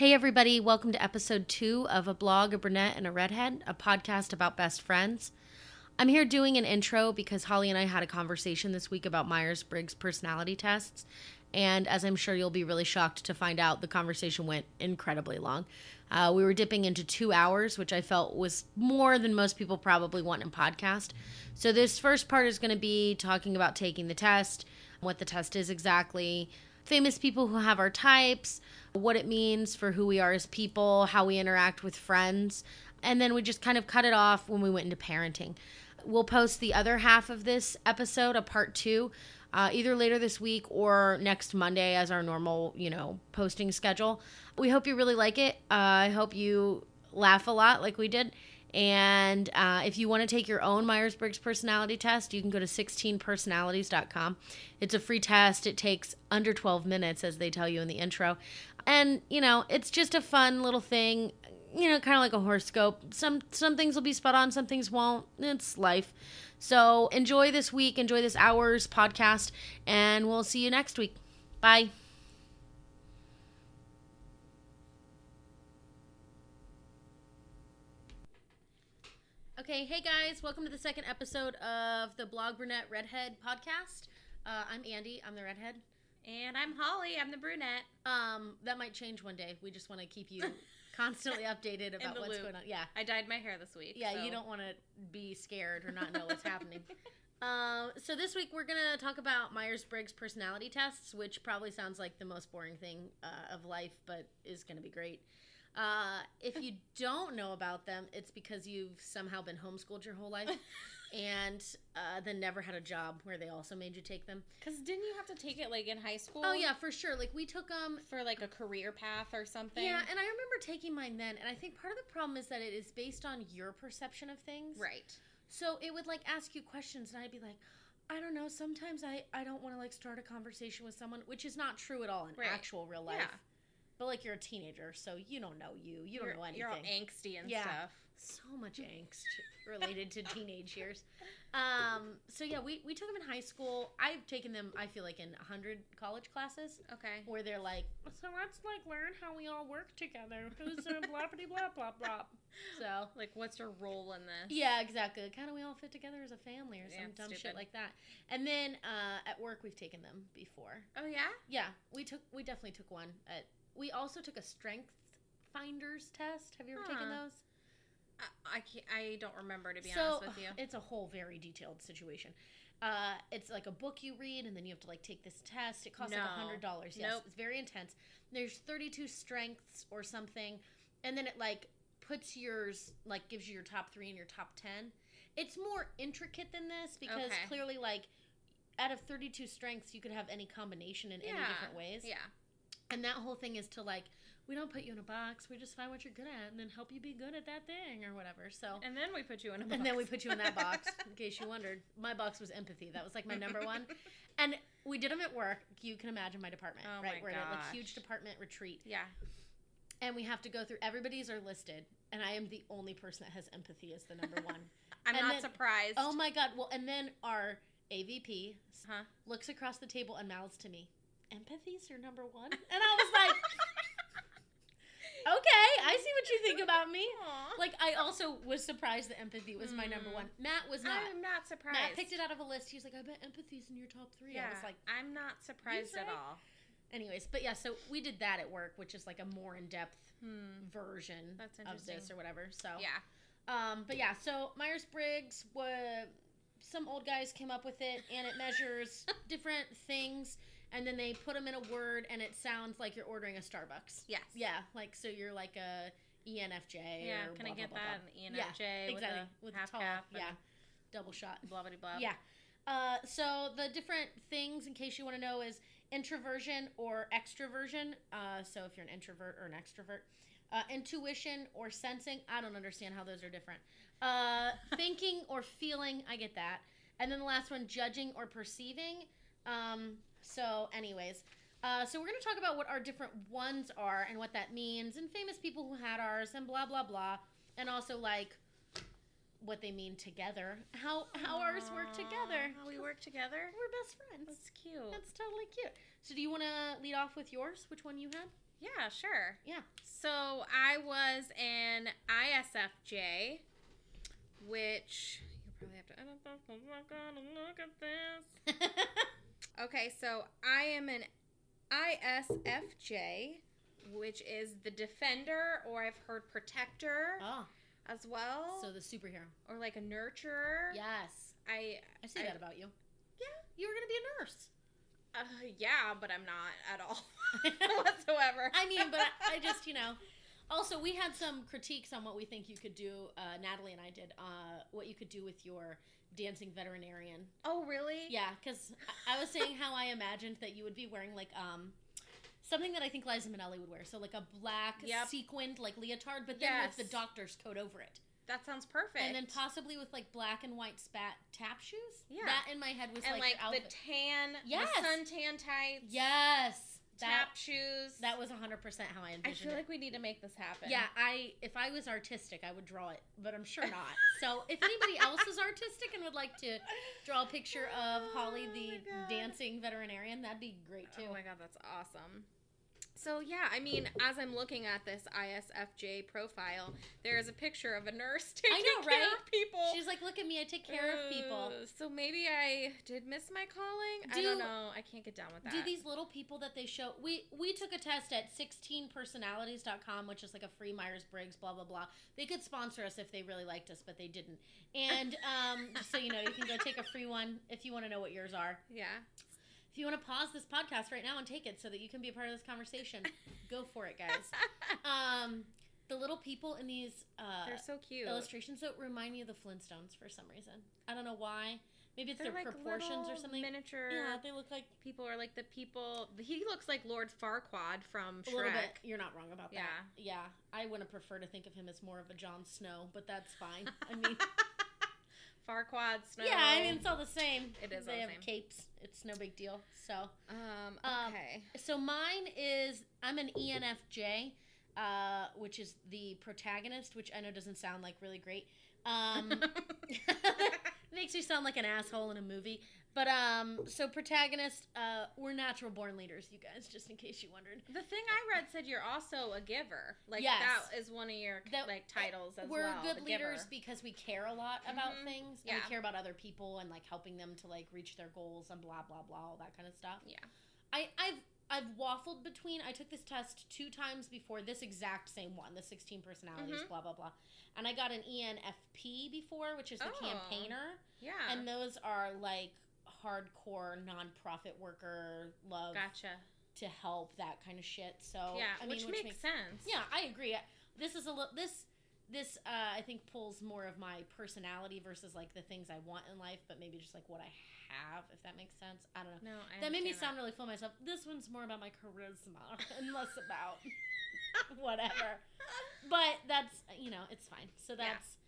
Hey, everybody, welcome to episode two of A Blog, a Brunette, and a Redhead, a podcast about best friends. I'm here doing an intro because Holly and I had a conversation this week about Myers Briggs personality tests. And as I'm sure you'll be really shocked to find out, the conversation went incredibly long. Uh, we were dipping into two hours, which I felt was more than most people probably want in podcast. So, this first part is going to be talking about taking the test, what the test is exactly, famous people who have our types, what it means for who we are as people, how we interact with friends. And then we just kind of cut it off when we went into parenting. We'll post the other half of this episode, a part two, uh, either later this week or next Monday as our normal, you know, posting schedule. We hope you really like it. Uh, I hope you laugh a lot like we did. And uh, if you want to take your own Myers Briggs personality test, you can go to 16personalities.com. It's a free test. It takes under 12 minutes, as they tell you in the intro. And, you know, it's just a fun little thing, you know, kind of like a horoscope. Some, some things will be spot on, some things won't. It's life. So enjoy this week, enjoy this hour's podcast, and we'll see you next week. Bye. Okay, hey guys, welcome to the second episode of the Blog Brunette Redhead podcast. Uh, I'm Andi, I'm the redhead. And I'm Holly. I'm the brunette. Um, that might change one day. We just want to keep you constantly updated about what's loop. going on. Yeah, I dyed my hair this week. yeah. so- You don't want to be scared or not know what's happening. Um, so this week we're gonna talk about Myers Briggs personality tests, which probably sounds like the most boring thing uh, of life, but is gonna be great. Uh, if you don't know about them, it's because you've somehow been homeschooled your whole life, and uh, then never had a job where they also made you take them. Cause didn't you have to take it like in high school? Oh yeah, for sure. Like we took them For like a career path or something. Yeah, and I remember taking mine then, and I think part of the problem is that it is based on your perception of things. right. So it would like ask you questions, and I'd be like, I don't know. Sometimes I I don't want to like start a conversation with someone, which is not true at all in Right. actual real life. Yeah. But like you're a teenager, so you don't know you. You don't you're, know anything. You're all angsty and Yeah. stuff. so much angst related to teenage years. Um, so yeah, we, we took them in high school. I've taken them, I feel like, in 100 college classes Okay. where they're like, so let's like learn how we all work together. Who's a blah blah blah blah blah. So Like, what's your role in this? yeah, exactly. Kind of we all fit together as a family or Yeah, some dumb shit like that. And then uh, at work we've taken them before. Oh yeah. Yeah, we took we definitely took one. At we also took a strength finders test. Have you ever taken those? I, I can't. I don't remember to be so honest with you. it's a whole very detailed situation. Uh, it's like a book you read, and then you have to like take this test. It costs like No. a hundred dollars. Yes, Nope. it's very intense. There's 32 strengths or something, and then it like puts yours like gives you your top three and your top ten. It's more intricate than this because Okay. clearly, like out of 32 strengths, you could have any combination in any different ways. Yeah. And that whole thing is to like, we don't put you in a box. We just find what you're good at and then help you be good at that thing or whatever. So And then we put you in a box. and then we put you in that box, in case you wondered. My box was empathy. That was like my number one. And we did them at work. You can imagine my department, Oh right? my We're at a like, huge department retreat. yeah. And we have to go through, everybody's are listed. And I am the only person that has empathy as the number one. I'm And not then- surprised. oh my God. Well, and then our AVP Huh? looks across the table and mouths to me, empathy's your number one? And I was like, okay, I see what you think about me. Aw. Like, I also was surprised that empathy was my number Mm. one. Matt was not. I'm not surprised. Matt picked it out of a list. He was like, I bet empathy's in your top three. Yeah. I was like, I'm not surprised at all. anyways, but yeah, so we did that at work, which is like a more in depth Hmm. version That's of this or whatever. So, Yeah. um, but yeah, so Myers Briggs, was some old guys came up with it, and it measures different things, and then they put them in a word, and it sounds like you're ordering a Starbucks. Yes. Yeah, like so you're like a ENFJ. Yeah. or Can blah, I get blah, that? blah, An Yeah, with exactly. a With half cap. yeah, double shot. Blah blah blah. Yeah. Uh, so the different things, in case you want to know, is introversion or extroversion. Uh, so if you're an introvert or an extrovert, uh, intuition or sensing. I don't understand how those are different. Uh, thinking or feeling. I get that. And then the last one, judging or perceiving. Um, so, anyways. Uh, so we're going to talk about what our different ones are and what that means, and famous people who had ours, and blah blah blah, and also like what they mean together, how how ours work together. How we work together. We're best friends. That's cute. That's totally cute. So, do you want to lead off with yours? Which one you had? Yeah, sure. Yeah. So I was an ISFJ, which you probably have to. I don't I'm not gonna look at this. Okay, so I am an ISFJ, which is the defender, or I've heard protector oh, as well, so the superhero. or like a nurturer. Yes. I I see I- that about you. Yeah. You were going to be a nurse. uh, yeah, but I'm not at all whatsoever. I mean, but I just, you know. Also, we had some critiques on what we think you could do. Uh, Natalie and I did. Uh, what you could do with your dancing veterinarian. oh really? Yeah, because I I was saying how I imagined that you would be wearing like um something that I think Liza Minnelli would wear. So like a black Yep. sequined like leotard, but then Yes. with the doctor's coat over it, That sounds perfect. and then possibly with like black and white spat tap shoes. Yeah. that in my head was and like, like, the tan, Yes. the suntan tights, yes, tap shoes. that was hundred percent how I envisioned I feel it. like we need to make this happen. Yeah, I if I was artistic, I would draw it, but I'm sure not. so if anybody else is artistic and would like to draw a picture of Holly Oh the God. dancing veterinarian, that'd be great oh too. Oh my god, that's awesome. So yeah, I mean, as I'm looking at this ISFJ profile, there is a picture of a nurse taking know, care right? of people. She's like, look at me, I take care of people. Uh, So maybe I did miss my calling. I Do- don't know. I can't get down with that. Do these little people that they show? We we took a test at 16personalities.com, which is like a free Myers Briggs, blah blah blah. They could sponsor us if they really liked us, but they didn't. And um, so you know, you can go take a free one if you want to know what yours are. Yeah. If you want to pause this podcast right now and take it so that you can be a part of this conversation, go for it, guys. Um, the little people in these uh, They're so cute. illustrations that remind me of the Flintstones for some reason. I don't know why. Maybe it's They're their like proportions or something. Miniature Yeah, they look like people are like the people. He looks like Lord Farquaad from a little bit. Shrek. You're not wrong about that. Yeah. Yeah. I would have preferred to think of him as more of a Jon Snow, but that's fine. I mean, Farquaad Snow. yeah, I mean, it's all the same. It is They all have same. capes. It's no big deal. So, Um. Um, Okay. so mine is I'm an ENFJ, uh, which is the protagonist, which I know doesn't sound like really great. Um, makes me sound like an asshole in a movie. But um, so protagonist, uh, we're natural born leaders, you guys, just in case you wondered. The thing I read said you're also a giver. Like Yes. that is one of your That- like titles as we're well. good leaders giver. because we care a lot about Mhm. things and Yeah. we care about other people and like helping them to like reach their goals and blah blah blah all that kind of stuff Yeah. I, I've I've waffled between. I took this test two times before this exact same one, the 16 personalities, Mhm. blah blah blah. And I got an ENFP before, which is the Oh. campaigner, Yeah. and those are like hardcore nonprofit worker, love gotcha. to help that kind of shit. So yeah, I mean, which, makes, sense. yeah, I agree. This is a little this this uh, I think pulls more of my personality versus like the things I want in life, but maybe just like what I have, if that makes sense. I don't know. No, I that made me sound really full of myself. This one's more about my charisma and less about whatever. But that's you know, it's fine. So Yeah. that's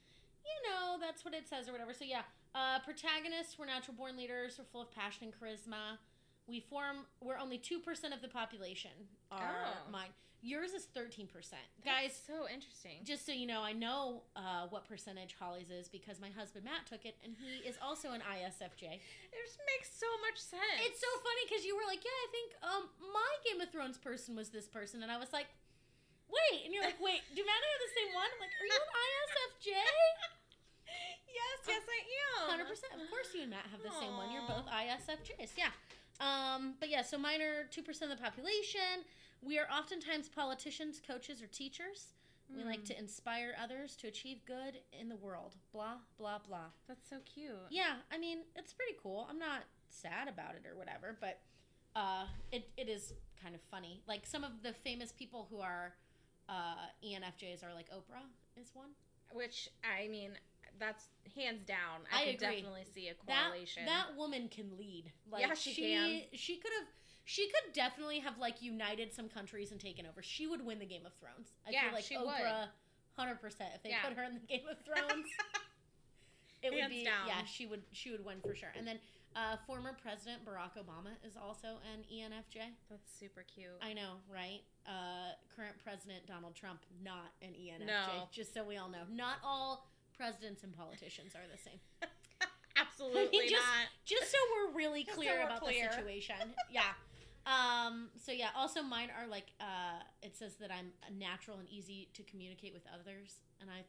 you know, that's what it says or whatever. So yeah, uh, protagonists, we're natural born leaders, we're full of passion and charisma. We form we're only two percent of the population are Oh. mine. Yours is thirteen percent. That's Guys, so interesting. just so you know, I know uh, what percentage Holly's is because my husband Matt took it, and he is also an ISFJ. It just makes so much sense. It's so funny because you were like, "Yeah, I think um, my Game of Thrones person was this person," and I was like, "Wait," and you're like, "Wait, do Matt and I have the same one?" I'm like, "Are you an ISFJ?" yes, yes, I am. Hundred percent. Of course, you and Matt have the same one. You're both ISFJs. Yeah. Um, but yeah, so mine are two percent of the population. We are oftentimes politicians, coaches, or teachers. We like Hmm. to inspire others to achieve good in the world. Blah blah blah. That's so cute. Yeah, I mean it's pretty cool. I'm not sad about it or whatever, but uh, it it is kind of funny. Like some of the famous people who are uh, ENFJs are like Oprah is one. Which I mean, that's hands down. I I, could agree. definitely see a correlation. that woman can lead. Like, Yeah, she can. She could have. She could definitely have like united some countries and taken over. She would win the Game of Thrones. I Yeah, feel like she. Oprah, hundred percent. If they Yeah. put her in the Game of Thrones, it would Hands be down. yeah. She would she would win for sure. And then uh, former President Barack Obama is also an ENFJ. that's super cute. I know, right? Uh, current President Donald Trump, not an ENFJ. No. Just so we all know, not all presidents and politicians are the same. Absolutely just- not. just so we're really Just so clear we're about clear. the situation. Yeah. Um. So yeah. Also, mine are like. Uh. It says that I'm natural and easy to communicate with others, and I.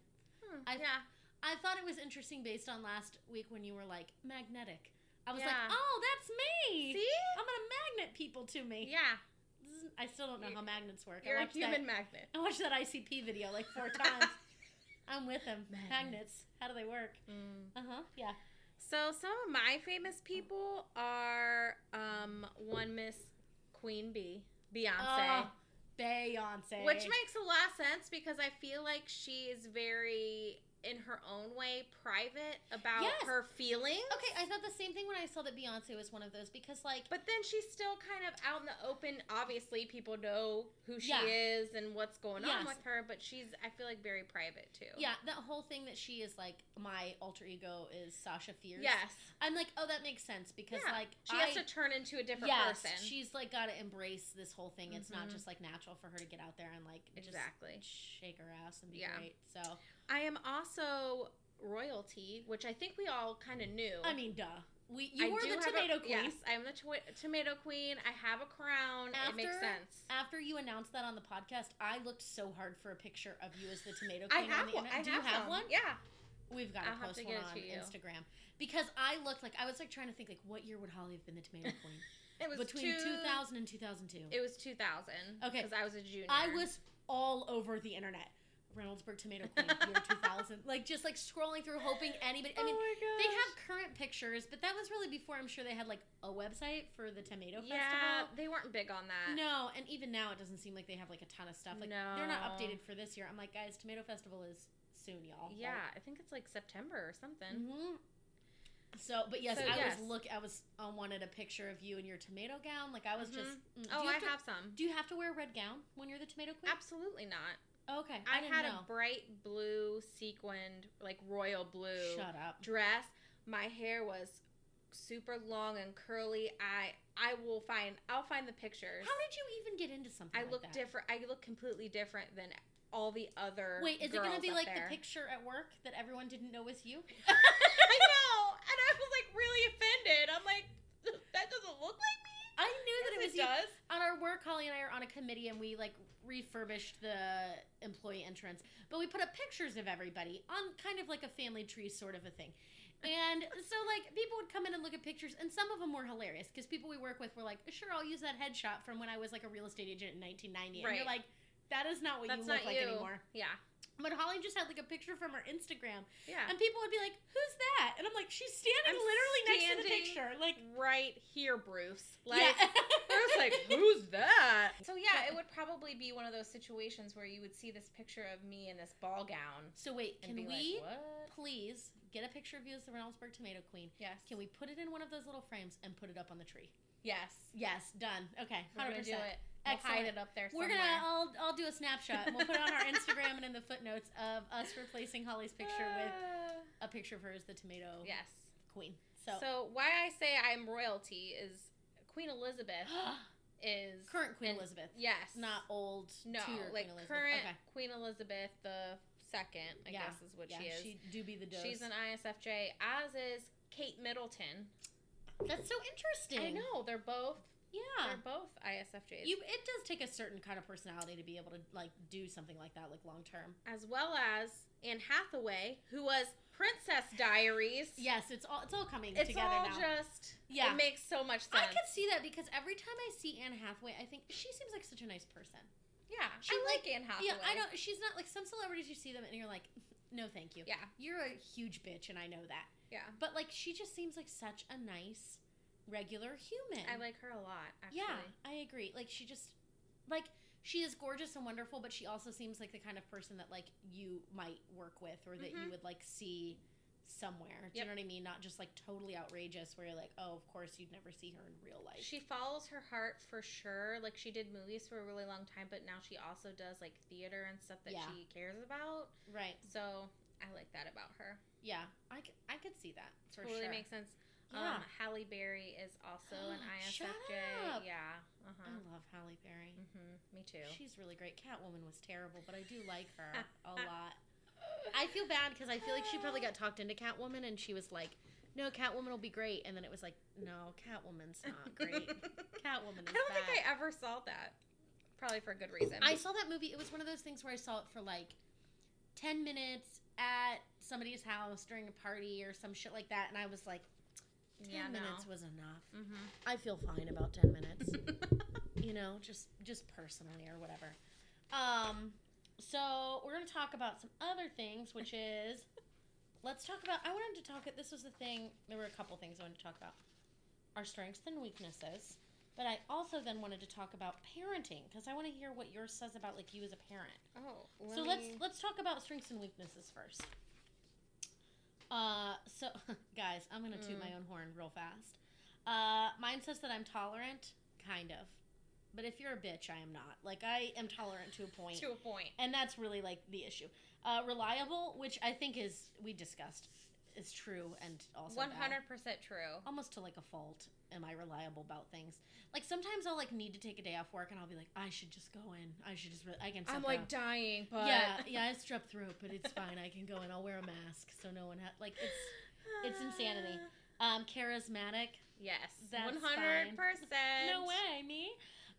Hmm, I- yeah. I thought it was interesting based on last week when you were like magnetic. I was like, oh, that's me. See? I'm gonna magnet people to me. Yeah. Is- I still don't know You're- how magnets work. You're I a watched human that. magnet. I watched that ICP video like four times. I'm with him. Magnets. Magnets. How do they work? Mm. Uh huh. Yeah. So some of my famous people are um one Miss Queen Bee, Beyonce. Oh, Beyonce. Which makes a lot of sense because I feel like she is very in her own way private about Yes. her feelings. Okay, I thought the same thing when I saw that Beyonce was one of those because, like, But then she's still kind of out in the open. Obviously, people know who she Yeah. is and what's going on with her, but she's, I feel like, very private too. yeah, that whole thing that she is like my alter ego is Sasha Fierce. Yes. I'm like, oh, that makes sense because, Yeah. like, She has to turn into a different yes, person. she's like got to embrace this whole thing. It's not Mhm. just like natural for her to get out there and like Exactly. just shake her ass and be Yeah. great. So I am also royalty, which I think we all kind of knew. I mean, duh. We you I were the tomato a, queen. Yes, I'm the tomato queen. I have a crown. it makes After- sense. After you announced that on the podcast, I looked so hard for a picture of you as the tomato queen. I have on the one. internet. I Do have you have some. one? Yeah. We've got to I'll have post to one on. Instagram because I looked like I was like trying to think like what year would Holly have been the tomato queen It was between two, 2000 and 2002. It was 2000. Okay. Because I was a junior. I was all over the internet. Reynoldsburg tomato queen year 2000, like just like scrolling through, hoping anybody. I mean, oh they have current pictures, but that was really before I'm sure they had like a website for the tomato Yeah, festival. they weren't big on that. No, and even now it doesn't seem like they have like a ton of stuff. Like they're not updated for this year. I'm like, guys, Tomato Festival is soon, y'all. Yeah, I think it's like September or something. hmm So, but yes, So, I yes. was look. I was I wanted a picture of you in your tomato gown. Like I was just. mm, Oh, do you I have, to, have some. Do you have to wear a red gown when you're the tomato queen? Absolutely not. Okay, I, I, had know. a bright blue sequined, like royal blue Shut up. dress. My hair was super long and curly. I I will find I'll find the pictures. How did you even get into something? I like look that? different. I look completely different than all the other. Wait, is it gonna be like there. the picture at work that everyone didn't know was you? I know, and I was like really offended. I'm like, that doesn't look like. I knew that it Yes, was you. does. on our work, Holly and I are on a committee and we like refurbished the employee entrance, but we put up pictures of everybody on kind of like a family tree sort of a thing. And so like people would come in and look at pictures and some of them were hilarious because people we work with were like, "Sure, I'll use that headshot from when I was like a real estate agent in 1990." And you're like, "That is not what That's you look not like you. anymore." Yeah, But Holly just had like a picture from her Instagram yeah. and people would be like, "Who's that?" And I'm like, "She's standing I'm literally next to the picture." Like, right here, Bruce. Like, yeah. I was like, who's that? So yeah, it would probably be one of those situations where you would see this picture of me in this ball gown so wait, can we like, please get a picture of you as the Reynoldsburg Tomato Queen? Yes. Can we put it in one of those little frames and put it up on the tree? Yes. Yes, done. Okay, We're hundred gonna do percent. We'll hide it up there We're gonna. I'll. I'll do a snapshot. and We'll put it on our Instagram and in the footnotes of us replacing Holly's picture with Ah. a picture of her as the Tomato yes. Queen. So, So, why I say I'm royalty is Queen Elizabeth is current Queen and- Elizabeth, Yes. not old. no, like Queen Elizabeth. current Okay. Queen Elizabeth the second. I Yeah. guess is what Yeah, she is. she do be the dose. She's an ISFJ, as is Kate Middleton. That's so interesting. I know they're both Yeah. they're both ISFJs. You, it does take a certain kind of personality to be able to like do something like that, like long term. as well as Anne Hathaway, who was Princess Diaries. Yes, it's all it's all coming it's together all now. just Yeah. It makes so much sense. I could see that because every time I see Anne Hathaway, I think she seems like such a nice person. yeah, She I like Anne Hathaway. Yeah, I don't. She's not like some celebrities. You see them and you're like, mm, no, thank you. Yeah, You're a huge bitch, and I know that. yeah. But like, she just seems like such a nice, regular human. I like her a lot. Actually. Yeah, I agree. Like she just, like she is gorgeous and wonderful, but she also seems like the kind of person that like you might work with or that you Mhm. would like see somewhere. Do you know what I mean? Not just like totally outrageous where you're like, oh, of course you'd never see her in real life. She follows her heart for sure. Like she did movies for a really long time, but now she also does like theater and stuff that Yeah. she cares about. right. So I like that about her. Yeah, I, c- I could see that for totally sure. makes sense. Yeah. Um, Halle Berry is also an ISFJ. Yeah. Uh I love Halle Berry. hmm Me too. She's really great. Catwoman was terrible, but I do like her a lot. I feel bad because I feel like she probably got talked into Catwoman, and she was like no, Catwoman will be great, and then it was like, no, Catwoman's not great. Catwoman is I don't bad. think I ever saw that. Probably for a good reason. I saw that movie. It was one of those things where I saw it for like ten minutes at somebody's house during a party or some shit like that, and I was like, ten yeah, minutes was enough. Mm-hmm. I feel fine about ten minutes. you know, just just personally or whatever. Um, so we're gonna talk about some other things, which is let's talk about. I wanted to talk. This was the thing. There were a couple things I wanted to talk about. Our strengths and weaknesses, but I also then wanted to talk about parenting because I want to hear what yours says about like you as a parent. Oh, so let's let's talk about strengths and weaknesses first. Uh, so guys, I'm gonna toot Mm. my own horn real fast. Uh, mine says that I'm tolerant, kind of, but if you're a bitch, I am not. Like I am tolerant to a point, to a point. and that's really like the issue. Uh, reliable, which I think is we discussed, is true and also hundred percent true. almost to like a fault. Am I reliable about things? Like sometimes I'll like need to take a day off work and I'll be like, I should just go in. I should just. Re- I can. I'm like dying, but Yeah, yeah, it's strep throat, but it's fine. I can go in. I'll wear a mask so no one ha- like it's It's insanity. um charismatic. Yes, one hundred percent. No way, me.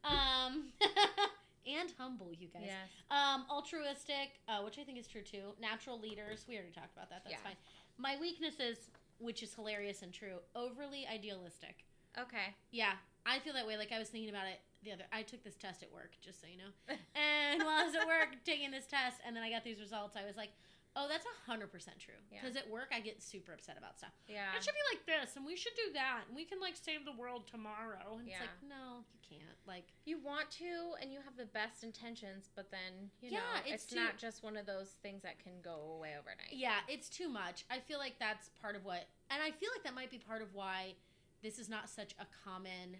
Um and humble, you guys. Yes. Um altruistic, uh, which I think is true too. Natural leaders. We already talked about that. That's Yeah. fine. My weaknesses, which is hilarious and true, overly idealistic. Okay. Yeah, I feel that way. Like I was thinking about it the other. I took this test at work, just so you know. And while I was at work taking this test, and then I got these results, I was like, "Oh, that's hundred percent true." Yeah. Because at work, I get super upset about stuff. Yeah. It should be like this, and we should do that, and we can like save the world tomorrow. And Yeah. it's like, no, you can't. Like, You want to, and you have the best intentions, but then you Yeah, know it's it's, too- not just one of those things that can go away overnight. yeah, it's too much. I feel like that's part of what, and I feel like that might be part of why this is not such a common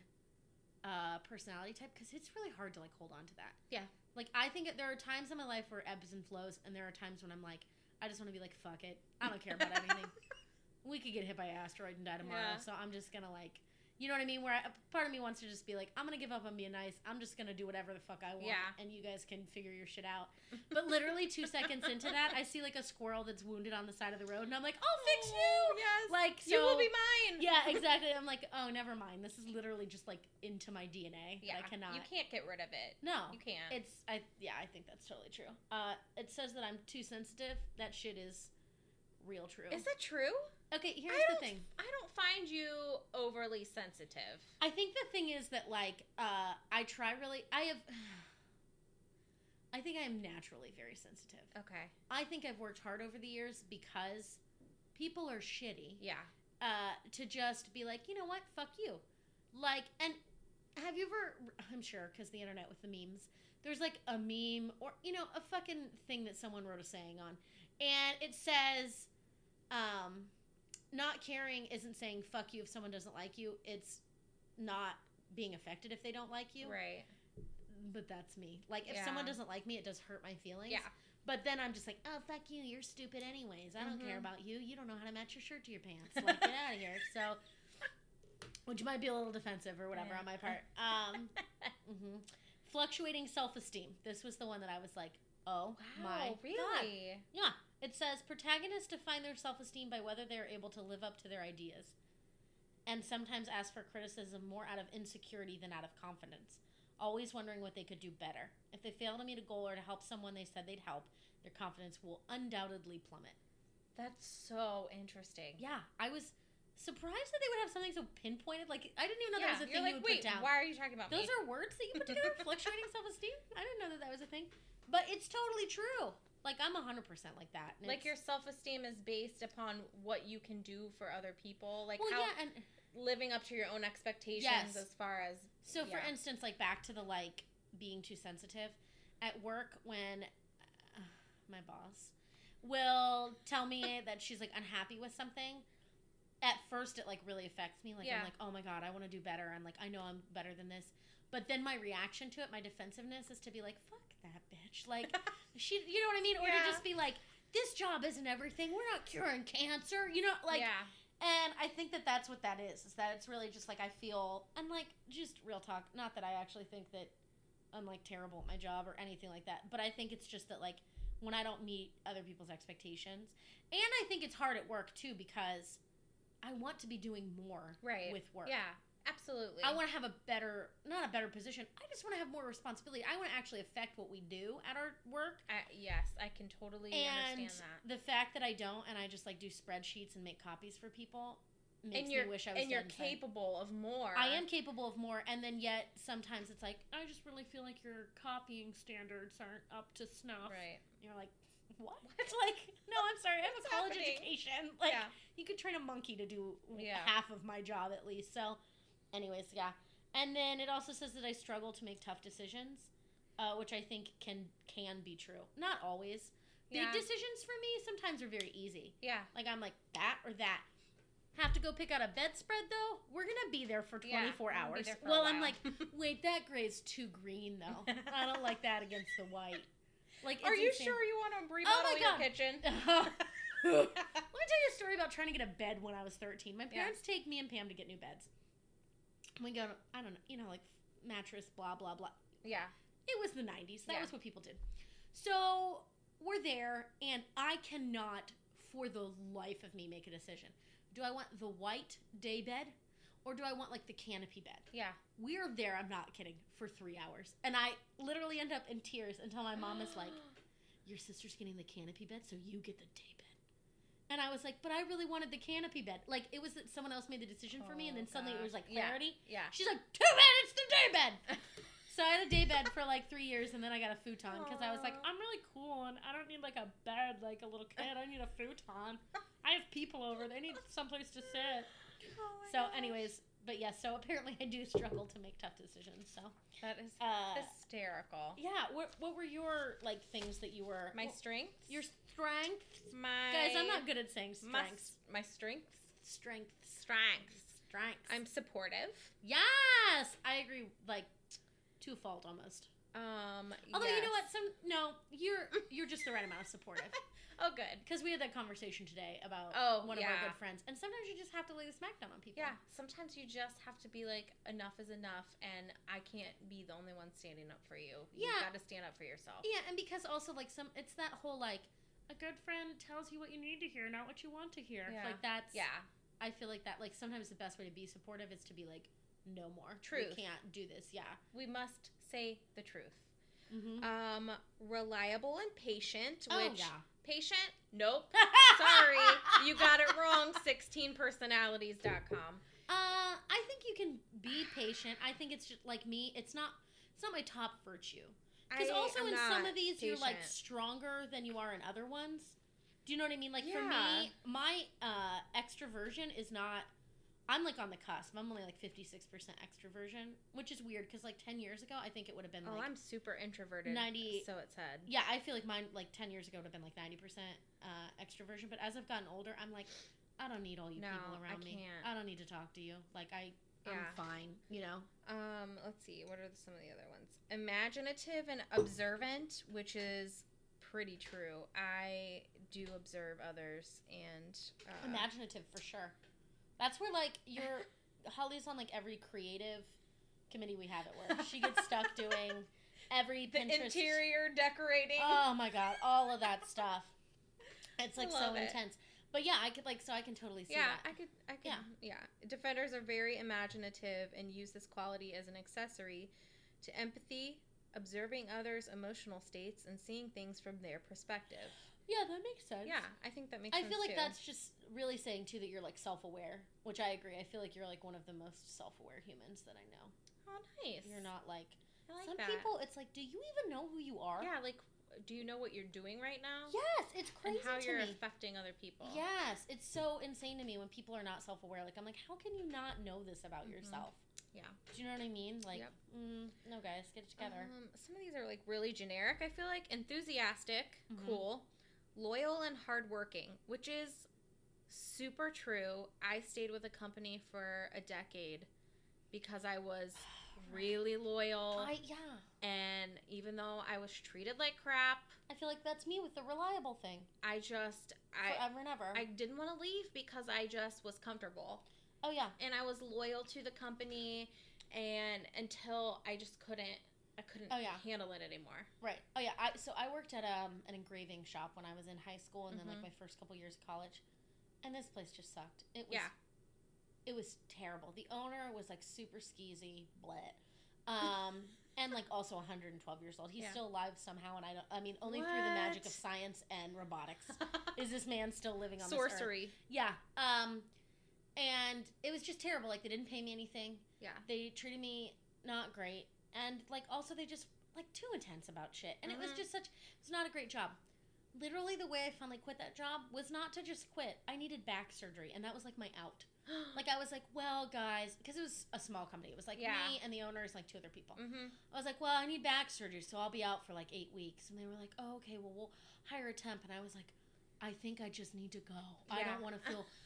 uh, personality type because it's really hard to like hold on to that. Yeah. Like I think there are times in my life where ebbs and flows, and there are times when I'm like, I just want to be like, fuck it, I don't care about anything. we could get hit by an asteroid and die tomorrow, Yeah. so I'm just gonna like, you know what I mean? Where I, part of me wants to just be like, I'm gonna give up on being nice. I'm just gonna do whatever the fuck I want, Yeah. and you guys can figure your shit out. But literally two seconds into that, I see like a squirrel that's wounded on the side of the road, and I'm like, I'll fix you. Yes. Like so, you will be mine. yeah, exactly. I'm like, oh, never mind. This is literally just like into my DNA. Yeah. I cannot. You can't get rid of it. No, You can't. it's I yeah, I think that's totally true. Uh, it says that I'm too sensitive. That shit is real true. Is that true? Okay, here's the thing. I don't find you overly sensitive. I think the thing is that like uh, I try really. I have. I think I am naturally very sensitive. Okay. I think I've worked hard over the years because people are shitty. Yeah. uh, to just be like, you know what, fuck you. Like, and have you ever, I'm sure, because the internet with the memes, there's like a meme or, you know, a fucking thing that someone wrote a saying on. And it says, um, not caring isn't saying fuck you if someone doesn't like you. It's not being affected if they don't like you. Right. But that's me. Like, if someone doesn't like me, it does hurt my feelings. Yeah. But then I'm just like, oh, fuck you. You're stupid anyways. I don't care Mhm. about you. You don't know how to match your shirt to your pants. Like, get out of here. So, which might be a little defensive or whatever Yeah. on my part. Um, mhm. Fluctuating self esteem. This was the one that I was like, oh my wow. God. Really? Yeah. It says protagonists define their self esteem by whether they are able to live up to their ideas and sometimes ask for criticism more out of insecurity than out of confidence, always wondering what they could do better. If they fail to meet a goal or to help someone they said they'd help, their confidence will undoubtedly plummet. That's so interesting. Yeah, I was surprised that they would have something so pinpointed. Like, I didn't even know that was a thing like, you would wait, put down. why are you talking about Those me? are words that you put together, fluctuating self esteem? I didn't know that that was a thing. But it's totally true. Like, I'm 100% like that. like your self esteem is based upon what you can do for other people, like well, how yeah, and living up to your own expectations Yes. as far as So, for instance, like back to the like being too sensitive at work when uh, my boss will tell me that she's like unhappy with something. At first, it like really affects me. Like Yeah. I'm like, oh my god, I want to do better. I'm like, I know I'm better than this. But then my reaction to it, my defensiveness, is to be like, fuck that bitch. Like she, you know what I mean? Or Yeah. to just be like, this job isn't everything. We're not curing cancer. You know, like yeah, and I think that that's what that is. Is that it's really just like I feel, and like just real talk. Not that I actually think that I'm like terrible at my job or anything like that, but I think it's just that like when I don't meet other people's expectations, and I think it's hard at work too because I want to be doing more Right. with work. Yeah, absolutely. I want to have a better, not a better position. I just want to have more responsibility. I want to actually affect what we do at our work. I- yes, I can totally and understand that. the fact that I don't, and I just like do spreadsheets and make copies for people, makes And me you're wish I was. and you're inside. capable of more. I am capable of more, and then yet sometimes it's like I just really feel like your copying standards aren't up to snuff. right. You're like, what? It's like, no, I'm sorry, I have a college happening? education. Like, yeah. you could train a monkey to do Yeah. half of my job at least. So, anyways, yeah. And then it also says that I struggle to make tough decisions, uh, which I think can can be true. Not always. Big decisions for me sometimes are very easy. Yeah. Like I'm like that or that. Have to go pick out a bedspread though. We're gonna be there for 24 we'll hours. for well, I'm like, wait, that gray's too green though. I don't like that against the white. Like, Are you insane. sure you want to Oh remodel my your kitchen? Let me tell you a story about trying to get a bed when I was 13. My Yeah. parents take me and Pam to get new beds. We go to, I don't know, you know, like mattress, blah, blah, blah. yeah. It was the 90s. That Yeah. was what people did. So we're there, and I cannot, for the life of me, make a decision. Do I want the white day bed, or do I want like the canopy bed? Yeah. We're there, I'm not kidding, for three hours. And I literally end up in tears until my mom is like, Your sister's getting the canopy bed, so you get the day bed. And I was like, But I really wanted the canopy bed. Like, it was that someone else made the decision for me, and then Oh, suddenly it was like Yeah. clarity. Yeah. She's like, Too bad it's the day bed. So I had a day bed for like three years, and then I got a futon because I was like, Aw. I'm really cool, and I don't need like a bed like a little kid. I need a futon. I have people over; they need someplace to sit. Oh my So, gosh. anyways, but yes, so apparently I do struggle to make tough decisions. So, that is uh, hysterical. yeah, what what were your like things that you were My well, strengths. your strengths? my Guys, I'm not good at saying strengths. my strengths. Strengths. Strengths. Strengths. I'm supportive. yes, I agree. Like to fault almost. Um. Although you know what, some no, you're you're just the right amount of supportive. Oh, good. Because we had that conversation today about Oh, one of our good friends, and sometimes you just have to lay the smackdown on people. Yeah. Sometimes you just have to be like, enough is enough, and I can't be the only one standing up for you. You Yeah. got to stand up for yourself. Yeah, and because also like some, it's that whole like a good friend tells you what you need to hear, not what you want to hear. Yeah. Like that's Yeah. I feel like that like sometimes the best way to be supportive is to be like no more. Truth. We can't do this. Yeah. We must say the truth. Mm-hmm. Um, reliable and patient. oh Which yeah. Patient? Nope. Sorry, you got it wrong. 16personalities.com. Uh, I think you can be patient. I think it's just like me. It's not. It's not my top virtue. Because also in some of these, you're like stronger than you are in other ones. Do you know what I mean? Like for me, my uh, extroversion is not. I'm like on the cusp. I'm only like 56% extroversion, which is weird because like 10 years ago, I think it would have been Oh, like. I'm super introverted. 90 So it said. yeah, I feel like mine like 10 years ago would have been like 90% uh, extroversion. But as I've gotten older, I'm like, I don't need all you No, people I around me. can't. I don't need to talk to you. Like I, I'm fine. You know. Um, let's see. What are some of the other ones? Imaginative and observant, which is pretty true. I do observe others and uh, imaginative for sure. That's where like you're Holly's on like every creative committee we have at work. She gets stuck doing every the Pinterest. interior decorating. Oh my god, all of that stuff. It's like so it. intense. But yeah, I could like so I can totally see yeah, that. I could. I could. Yeah. Yeah. Defenders are very imaginative and use this quality as an accessory to empathy, observing others' emotional states, and seeing things from their perspective. Yeah, that makes sense. Yeah, I think that makes. Sense. I sense feel like too. that's just really saying too that you're like self-aware, which I agree. I feel like you're like one of the most self-aware humans that I know. Oh, nice. You're not like, I like some that. people. It's like, do you even know who you are? Yeah, like, do you know what you're doing right now? Yes, it's crazy. And how you're me. affecting other people. Yes, it's so insane to me when people are not self-aware. Like I'm like, how can you not know this about Mhm. yourself? Yeah. Do you know what I mean? Like, Yep. mm, no, guys, get it together. Um, some of these are like really generic. I feel like enthusiastic, Mhm. cool, loyal, and hardworking, which is super true. I stayed with a company for a decade because I was oh, really loyal, I yeah, and even though I was treated like crap, I feel like that's me with the reliable thing. I just I Forever and ever. I didn't want to leave because I just was comfortable. oh yeah, and I was loyal to the company and until I just couldn't I couldn't Oh, yeah. handle it anymore. right. Oh yeah. I so I worked at um an engraving shop when I was in high school and then Mhm. like my first couple years of college, and this place just sucked. It was Yeah. it was terrible. The owner was like super skeezy, blit. Um, and like also 112 years old. He's Yeah. still alive somehow, and I don't. I mean, only through the magic of science and robotics is this man still living on. Sorcery. Yeah. Um, and it was just terrible. Like they didn't pay me anything. Yeah. They treated me not great, and like also they just like too intense about shit. And it was Mhm. just such. It's not a great job. Literally, the way I finally quit that job was not to just quit. I needed back surgery, and that was like my out. Like I was like, well, guys, because it was a small company. It was like Yeah. me and the owners, like two other people. mm-hmm. I was like, well, I need back surgery, so I'll be out for like eight weeks. And they were like, oh, okay, well, we'll hire a temp. And I was like, I think I just need to go. I don't want to feel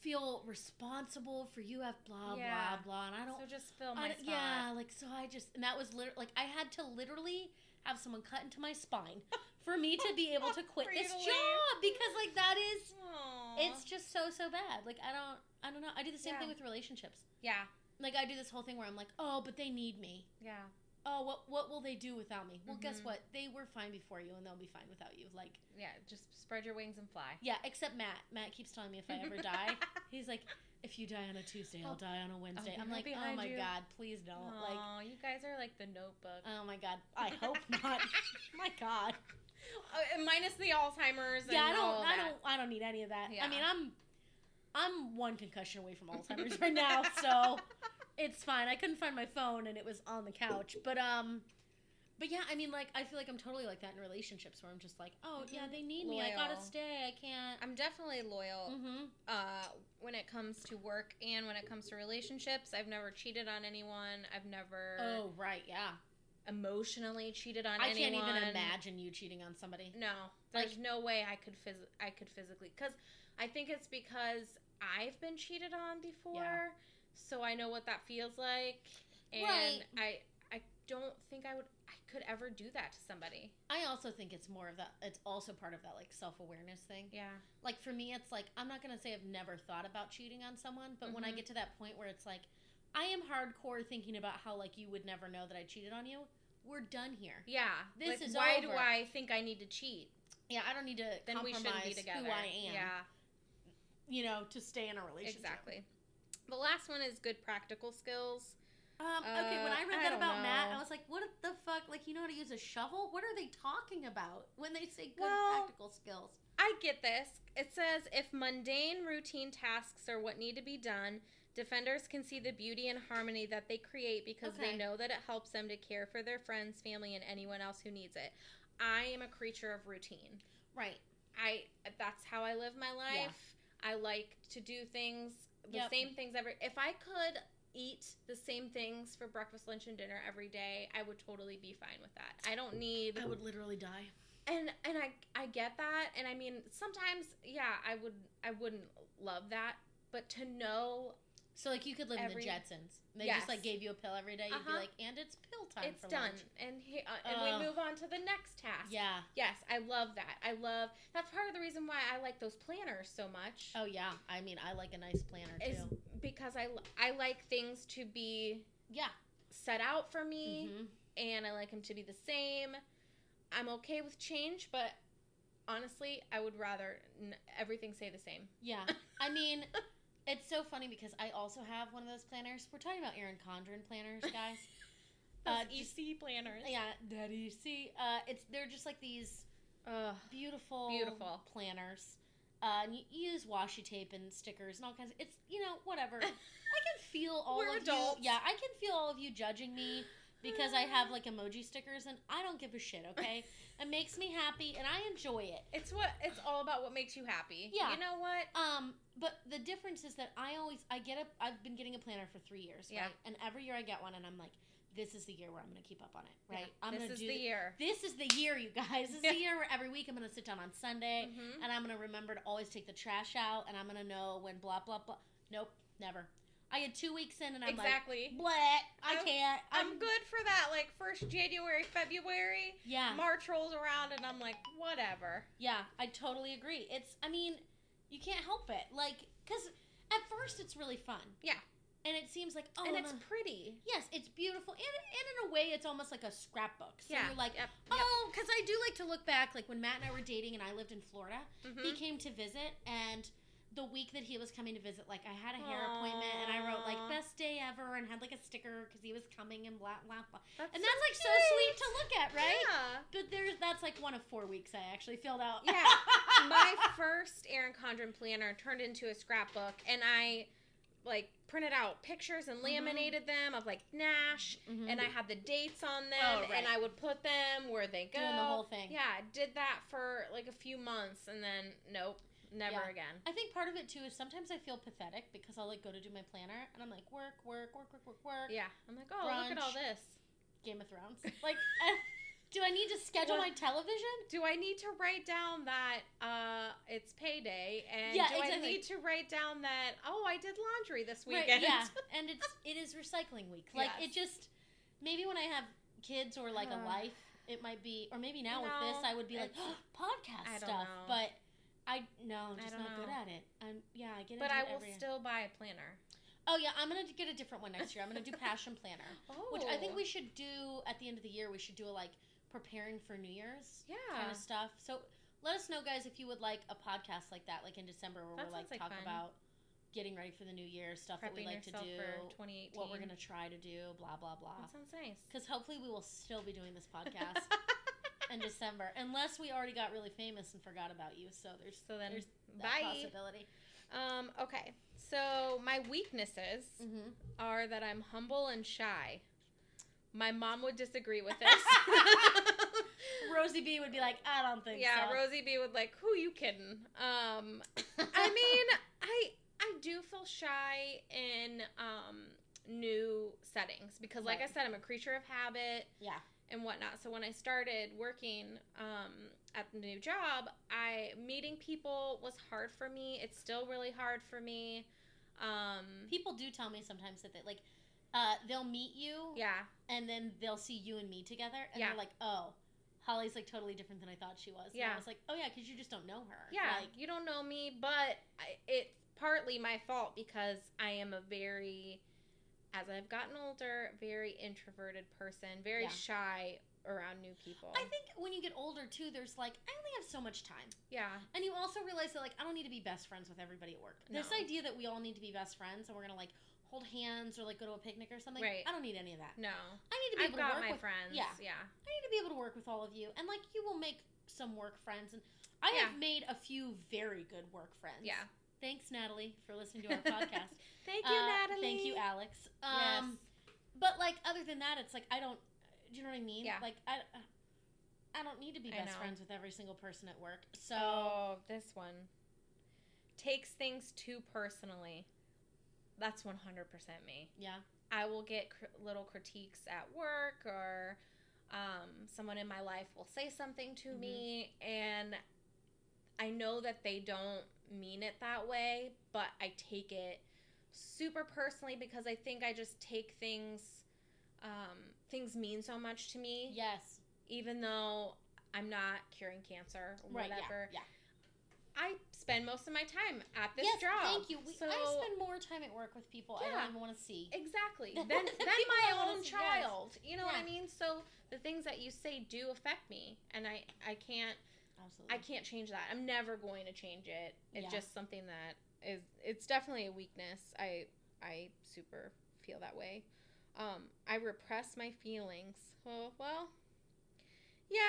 feel responsible for you have blah Yeah. blah blah. And I don't. So just fill I my spot. yeah, like so I just and that was literally like I had to literally have someone cut into my spine for me to be able to quit this to job because like that is Aw. it's just so so bad. Like I don't I don't know. I do the same Yeah. thing with relationships. yeah, Like I do this whole thing where I'm like, "Oh, but they need me." yeah, oh what what will they do without me well guess Mhm. what they were fine before you and they'll be fine without you like yeah. Just spread your wings and fly. yeah except matt matt keeps telling me if i ever die he's like if you die on a tuesday i'll I'll- die on a wednesday i'm like oh my you." god please don't like Aw, you guys are like the Notebook. oh my god i hope not my god and minus the Alzheimer's. And yeah i don't i don't i don't need any of that Yeah. i mean i'm i'm one concussion away from alzheimer's right now so it's fine i couldn't find my phone and it was on the couch but um but yeah i mean like i feel like i'm totally like that in relationships where i'm just like oh yeah Mhm. they need me i gotta stay i can't I'm definitely loyal mm-hmm. uh, when it comes to work and when it comes to relationships. I've never cheated on anyone. I've never oh right yeah emotionally cheated on anyone. i anyone. can't even imagine you cheating on somebody No, there's Like- no way I could phys- I could physically because I think it's because I've been cheated on before, Yeah. So I know what that feels like, and Right. I I don't think I would I could ever do that to somebody. i also think it's more of that it's also part of that like self-awareness thing Yeah, like for me it's like i'm not gonna say i've never thought about cheating on someone but when i Mhm. get to that point where it's like i am hardcore thinking about how like you would never know that i cheated on you we're done here yeah. This like, is why do. I think I need to cheat? yeah i don't need to Then we compromise shouldn't be together. who i am Yeah, you know to stay in a relationship exactly. The last one is good practical skills. um, okay when Uh, i read I that about matt i was like what the fuck like you know how to use a shovel what are they talking about when they say good Well, practical skills I get this. It says if mundane routine tasks are what need to be done, defenders can see the beauty and harmony that they create because Okay. they know that it helps them to care for their friends, family, and anyone else who needs it. I am a creature of routine. right I that's how I live my life. I like to do things the Yep. same things every if I could eat the same things for breakfast, lunch and dinner every day, I would totally be fine with that. I don't need i would literally die and and I I get that, and I mean sometimes yeah I would I wouldn't love that, but to know so like you could live Every- in the jetsons they Yes. just like gave you a pill every day you'd be Uh-huh. like and it's pill time it's for done, lunch. and he, uh, and Ugh. we move on to the next task. yeah Yes, I love that. I love that's part of the reason why I like those planners so much. Oh yeah, I mean I like a nice planner is too. because I I like things to be Yeah. set out for me, hmm and I like them to be the same. I'm okay with change, but honestly, I would rather n- everything stay the same. Yeah. I mean, it's so funny because I also have one of those planners. We're talking about Erin Condren planners, guys. Uh, just- EC planners. yeah, Daddy. See, uh, it's they're just like these Ugh. beautiful, Beautiful. planners. Uh, and you you use washi tape and stickers and all kinds. Of, it's you know whatever. I can feel all We're of adults. you. Yeah, I can feel all of you judging me because I have like emoji stickers and I don't give a shit. Okay, it makes me happy and I enjoy it. It's what it's all about. What makes you happy? Yeah. You know what? Um, but the difference is that I always I get a I've been getting a planner for three years, Yeah. right? And every year I get one, and I'm like, this is the year where I'm going to keep up on it, right? Yeah. I'm this going to is do the year. This is the year, you guys. This is Yeah. the year where every week I'm going to sit down on Sunday, Mhm. and I'm going to remember to always take the trash out, and I'm going to know when blah blah blah. Nope, never. I had two weeks in, and I'm exactly. like, bleh, I I'm- can't. I'm good for that. Like first January, February, Yeah, March rolls around, and I'm like, whatever. Yeah, I totally agree. It's, I mean, you can't help it. Like, because at first it's really fun. Yeah. And it seems like, oh, and it's no. pretty. yes, it's beautiful. And, and in a way, it's almost like a scrapbook. So Yeah. you're like, Yep. Yep. oh, because I do like to look back. Like when Matt and I were dating and I lived in Florida, Mhm. he came to visit and the week that he was coming to visit, like I had a hair appointment and I wrote like best day ever and had like a sticker because he was coming and blah blah blah. That's And so that's like so sweet to look at, right? Yeah. But there's that's like one of four weeks I actually filled out. Yeah. My first Erin Condren planner turned into a scrapbook, and I like printed out pictures and Mm-hmm. laminated them of like Nash, Mhm. and I had the dates on them, Oh, right. and I would put them where they go. Doing the whole thing. Yeah, did that for like a few months, and then nope, never Yeah. again. I think part of it too is sometimes I feel pathetic because I'll like go to do my planner and I'm like work, work, work, work, work, work. Yeah, I'm like, oh, look at all this. Game of Thrones. Like, do I need to schedule What? my television? Do I need to write down that uh, it's payday? And Yeah, do I need to write down that oh I did laundry this Right, weekend? yeah, and it's it is recycling week. Like it just maybe when I have kids or like a Uh, life, it might be, or maybe now with this, I would be like it's- podcast stuff. know. But I no, I'm just not good at it. I'm yeah, I get. It. But I will still buy a planner. Oh yeah, I'm gonna get a different one next year. I'm gonna do Passion Planner, Oh, which I think we oh. should do at the end of the year. We should do a like preparing for New Year's yeah. kind of stuff. So let us know, guys, if you would like a podcast like that, like in December, where That we're like, like talk fun. about getting ready for the new year, stuff that we like to do, for 2018. what we're gonna try to do, blah blah blah. That sounds nice. Because hopefully we will still be doing this podcast in December, unless we already got really famous and forgot about you. So there's so then, there's that bye. possibility. Um. Okay. So my weaknesses Mm-hmm. are that I'm humble and shy. My mom would disagree with this. Rosie B would be like, I don't think yeah, so. Rosie B would like, who you kidding? Um, I mean, I I do feel shy in um new settings because, like Right. I said, I'm a creature of habit. Yeah. And whatnot. So when I started working um, at the new job, I meeting people was hard for me. It's still really hard for me. Um, People do tell me sometimes that they like, uh, they'll meet you yeah, and then they'll see you and me together and Yeah. they're like, oh, Holly's like totally different than I thought she was. And Yeah. I was like, oh yeah, because you just don't know her. yeah. Like, you don't know me, but I, it's partly my fault because I am a very, as I've gotten older, very introverted person, very Yeah. shy around new people. I think when you get older too, there's like, I only have so much time. yeah, And you also realize that like I don't need to be best friends with everybody at work. This idea that we all need to be best friends and we're gonna like hold hands or like go to a picnic or something. Right. I don't need any of that. no, I need to be I've able to got work my with friends. yeah. yeah, I need to be able to work with all of you and like you will make some work friends and I Yeah. have made a few very good work friends. yeah. Thanks, Natalie, for listening to our podcast. Thank you, Uh, Natalie. Thank you, Alex. Yes. Um, but like other than that, it's like I don't. Do you know what I mean? Yeah. Like I, I don't need to be best friends with every single person at work. So Oh, this one takes things too personally. That's 100% me. yeah, I will get cr- little critiques at work or um, someone in my life will say something to Mhm. me and I know that they don't mean it that way, but I take it super personally because I think I just take things um, things mean so much to me yes, even though I'm not curing cancer or right, whatever. yeah, yeah. I spend most of my time at this yes, job. thank you. We, so I spend more time at work with people I don't even want to see. exactly then than then my own see, yes. child. You know what I mean? So the things that you say do affect me, and I I can't Absolutely. I can't change that. I'm never going to change it. It's Yeah. just something that is it's definitely a weakness. I I super feel that way. Um, I repress my feelings. Oh well, yeah.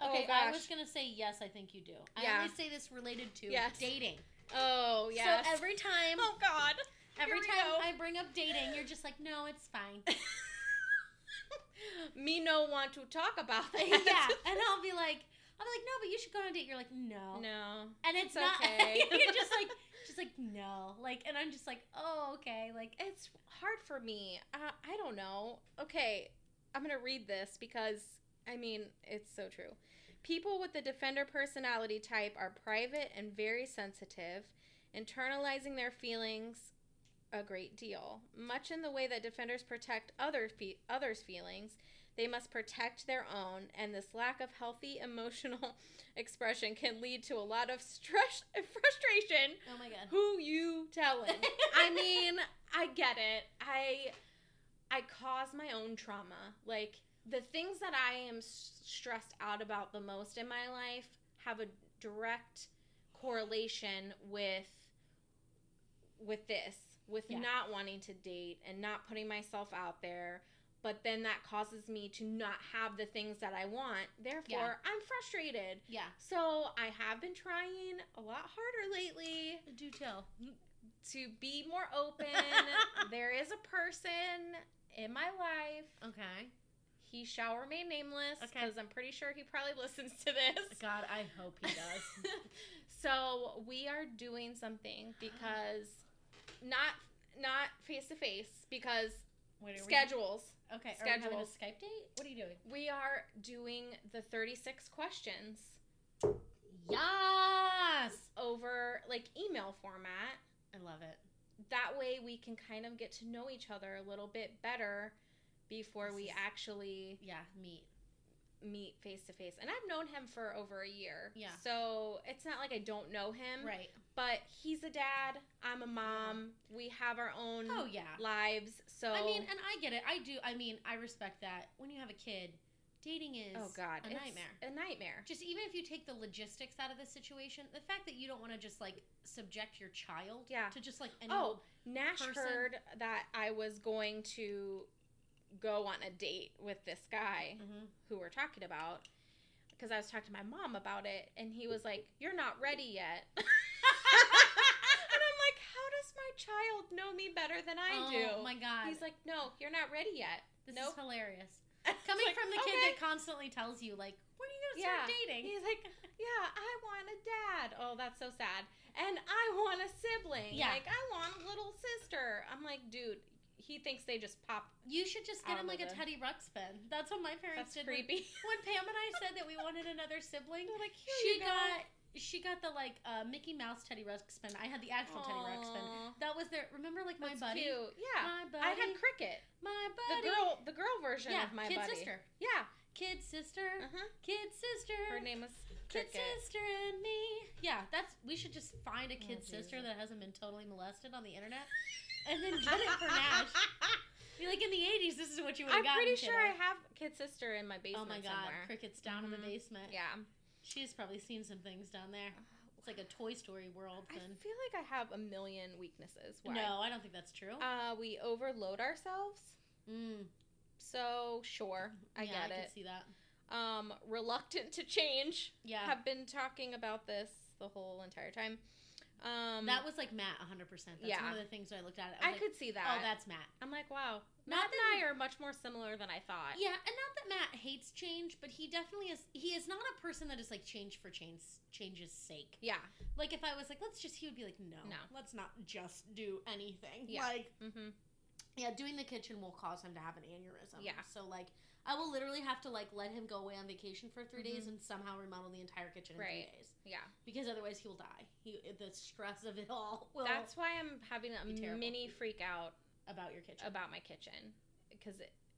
Okay, oh, I was gonna say yes. I think you do. I Yeah. only say this related to Yes. dating. Oh yeah. So every time, oh God. every time go. I bring up dating, you're just like, no, it's fine. Me no want to talk about that. yeah, and I'll be like, I'll be like, no, but you should go on a date. You're like, no, No. and it's, It's not. okay. you're just like, just like no, like, and I'm just like, oh, okay, like, It's hard for me. Uh, I don't know. Okay, I'm going to read this because, I mean, it's so true. People with the defender personality type are private and very sensitive, internalizing their feelings a great deal. Much in the way that defenders protect other fe- others' feelings, they must protect their own, and this lack of healthy emotional expression can lead to a lot of stress and frustration oh my god, who you telling? I mean, I get it. I I cause my own trauma. Like the things that I am stressed out about the most in my life have a direct correlation with with this, with Yeah. not wanting to date and not putting myself out there. But then that causes me to not have the things that I want. Therefore, I'm frustrated. Yeah. So I have been trying a lot harder lately Do tell. to be more open. there is a person in my life. Okay. He shall remain nameless Okay. because I'm pretty sure he probably listens to this. God, I hope he does. so we are doing something because not not face to face because Wait, are we- schedules. Okay. Are we having a. Skype date? What are you doing? We are doing the 36 questions Yes. over like email format. I love it. That way we can kind of get to know each other a little bit better before This we is- actually Yeah. Meet. Meet face to face. And I've known him for over a year. Yeah. So it's not like I don't know him. Right. But he's a dad. I'm a mom. We have our own Oh yeah. lives. So I mean, and I get it. I do. I mean, I respect that. When you have a kid, dating is oh god, a it's nightmare. A nightmare. Just even if you take the logistics out of the situation, the fact that you don't want to just like subject your child Yeah. to just like any Oh, Nash person- heard that I was going to go on a date with this guy Mhm. who we're talking about because I was talking to my mom about it, and he was like, "You're not ready yet." and I'm like, "How does my child know me better than I oh do?" Oh my god, He's like, "No, you're not ready yet." this nope. is hilarious. Coming like, from the kid "Okay." that constantly tells you like, when are you gonna Yeah. start dating? He's like, yeah, I want a dad. Oh, that's so sad. And I want a sibling. Yeah. Like, I want a little sister. I'm like, dude, he thinks they just pop. You should just get him like a Teddy Ruxpin. That's what my parents That's did. when- creepy. When, Pam and I said that we wanted another sibling, like, here she you go. got she got the like uh, Mickey Mouse Teddy Ruxpin. I had the actual Teddy Ruxpin. That was their. Remember, like my that's buddy, Cute. Yeah. my buddy, I had Cricket. my buddy. The girl, the girl version yeah, of my kid buddy. sister, Yeah. Kid sister, Uh-huh. kid sister. Her name was Kid Cricket. sister and me. Yeah, that's. We should just find a kid Oh, sister that hasn't been totally molested on the internet, and then get it for Nash. Like in the '80s, this is what you would have I'm pretty sure I have Kid Sister in my basement. Somewhere. Oh my god, somewhere. cricket's down in the Mhm. basement. Yeah. She's probably seen some things down there. It's like a Toy Story world. I feel like I have a million weaknesses. Why? no, I don't think that's true. Uh, we overload ourselves. mm, So sure, I yeah, get I it. see that. Um, reluctant to change. Yeah, Have been talking about this the whole entire time. Um, that was like Matt, 100. percent That's yeah. one of the things I looked at. I was like, could see that. Oh, that's Matt. I'm like, wow. Not Matt that and I are much more similar than I thought. Yeah, and not that Matt hates change, but he definitely is. He is not a person that is like change for change change's sake. Yeah. Like if I was like, let's just, he would be like, no, No. let's not just do anything. Yeah. Like, Mm-hmm. Yeah, doing the kitchen will cause him to have an aneurysm. Yeah. So like, I will literally have to like let him go away on vacation for 3 days Mhm. and somehow remodel the entire kitchen in Right. three days Yeah. because otherwise he will die. He the stress of it all will That's why I'm having a mini freak out about your kitchen. about my kitchen because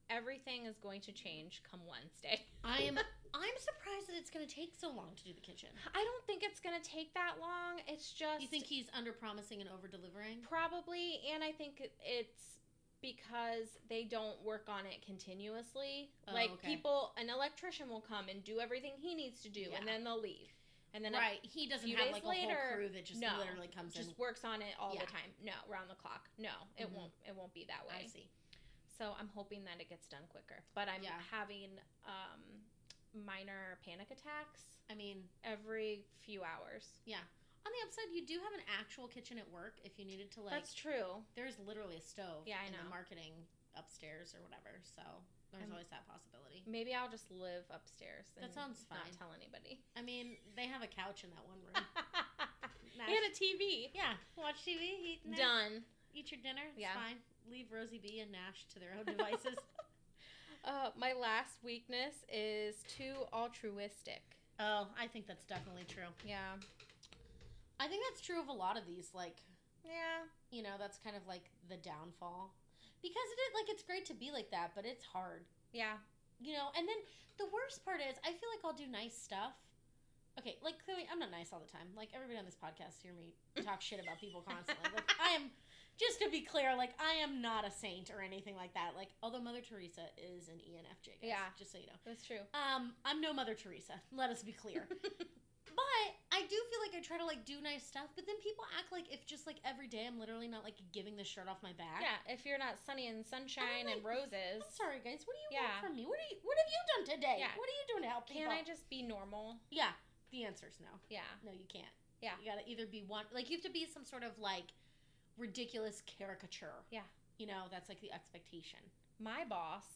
everything is going to change come Wednesday. I am I'm surprised that it's going to take so long to do the kitchen. I don't think it's going to take that long. It's just You think he's under promising and over delivering? probably and I think it's because they don't work on it continuously. Oh, like okay. people an electrician will come and do everything he needs to do Yeah. and then they'll leave. And then a- right. He doesn't few have days like a later, whole crew that just no, literally comes in. just works on it all Yeah. the time. No, round the clock. No, it Mhm. won't it won't be that way. I see. So I'm hoping that it gets done quicker. But I'm Yeah. having um, minor panic attacks I mean, every few hours. On the upside, you do have an actual kitchen at work if you needed to like. That's true. there's literally a stove. Yeah, I in the know. marketing upstairs or whatever. So there's Um, always that possibility. Maybe I'll just live upstairs. That sounds Not tell anybody. I mean, they have a couch in that one room. and a TV. yeah, watch TV, eat Nash, Done. eat your dinner. It's Yeah. fine. Leave Rosie B and Nash to their own devices. Uh, my last weakness is too altruistic. oh, I think that's definitely true. Yeah. I think that's true of a lot of these. Like, Yeah. you know, that's kind of like the downfall. Because it is, like it's great to be like that, but it's hard. Yeah. You know, and then the worst part is I feel like I'll do nice stuff. Okay, like clearly I'm not nice all the time. Like everybody on this podcast hear me talk shit about people constantly. Like I am just to be clear, like I am not a saint or anything like that. Like although Mother Teresa is an ENFJ, guys, Yeah. just so you know. That's true. Um, I'm no Mother Teresa. Let us be clear. Do feel like I try to like do nice stuff, but then people act like if just like every day I'm literally not like giving the shirt off my back. Yeah, if you're not sunny and sunshine and like, roses, I'm sorry, guys. What do you Yeah. want from me? What are you? What have you done today? Yeah. What are you doing to help can people? I just be normal? Yeah. The answer's no. Yeah. No, you can't. Yeah. You gotta either be one, like you have to be some sort of like ridiculous caricature. Yeah. You know, that's like the expectation. My boss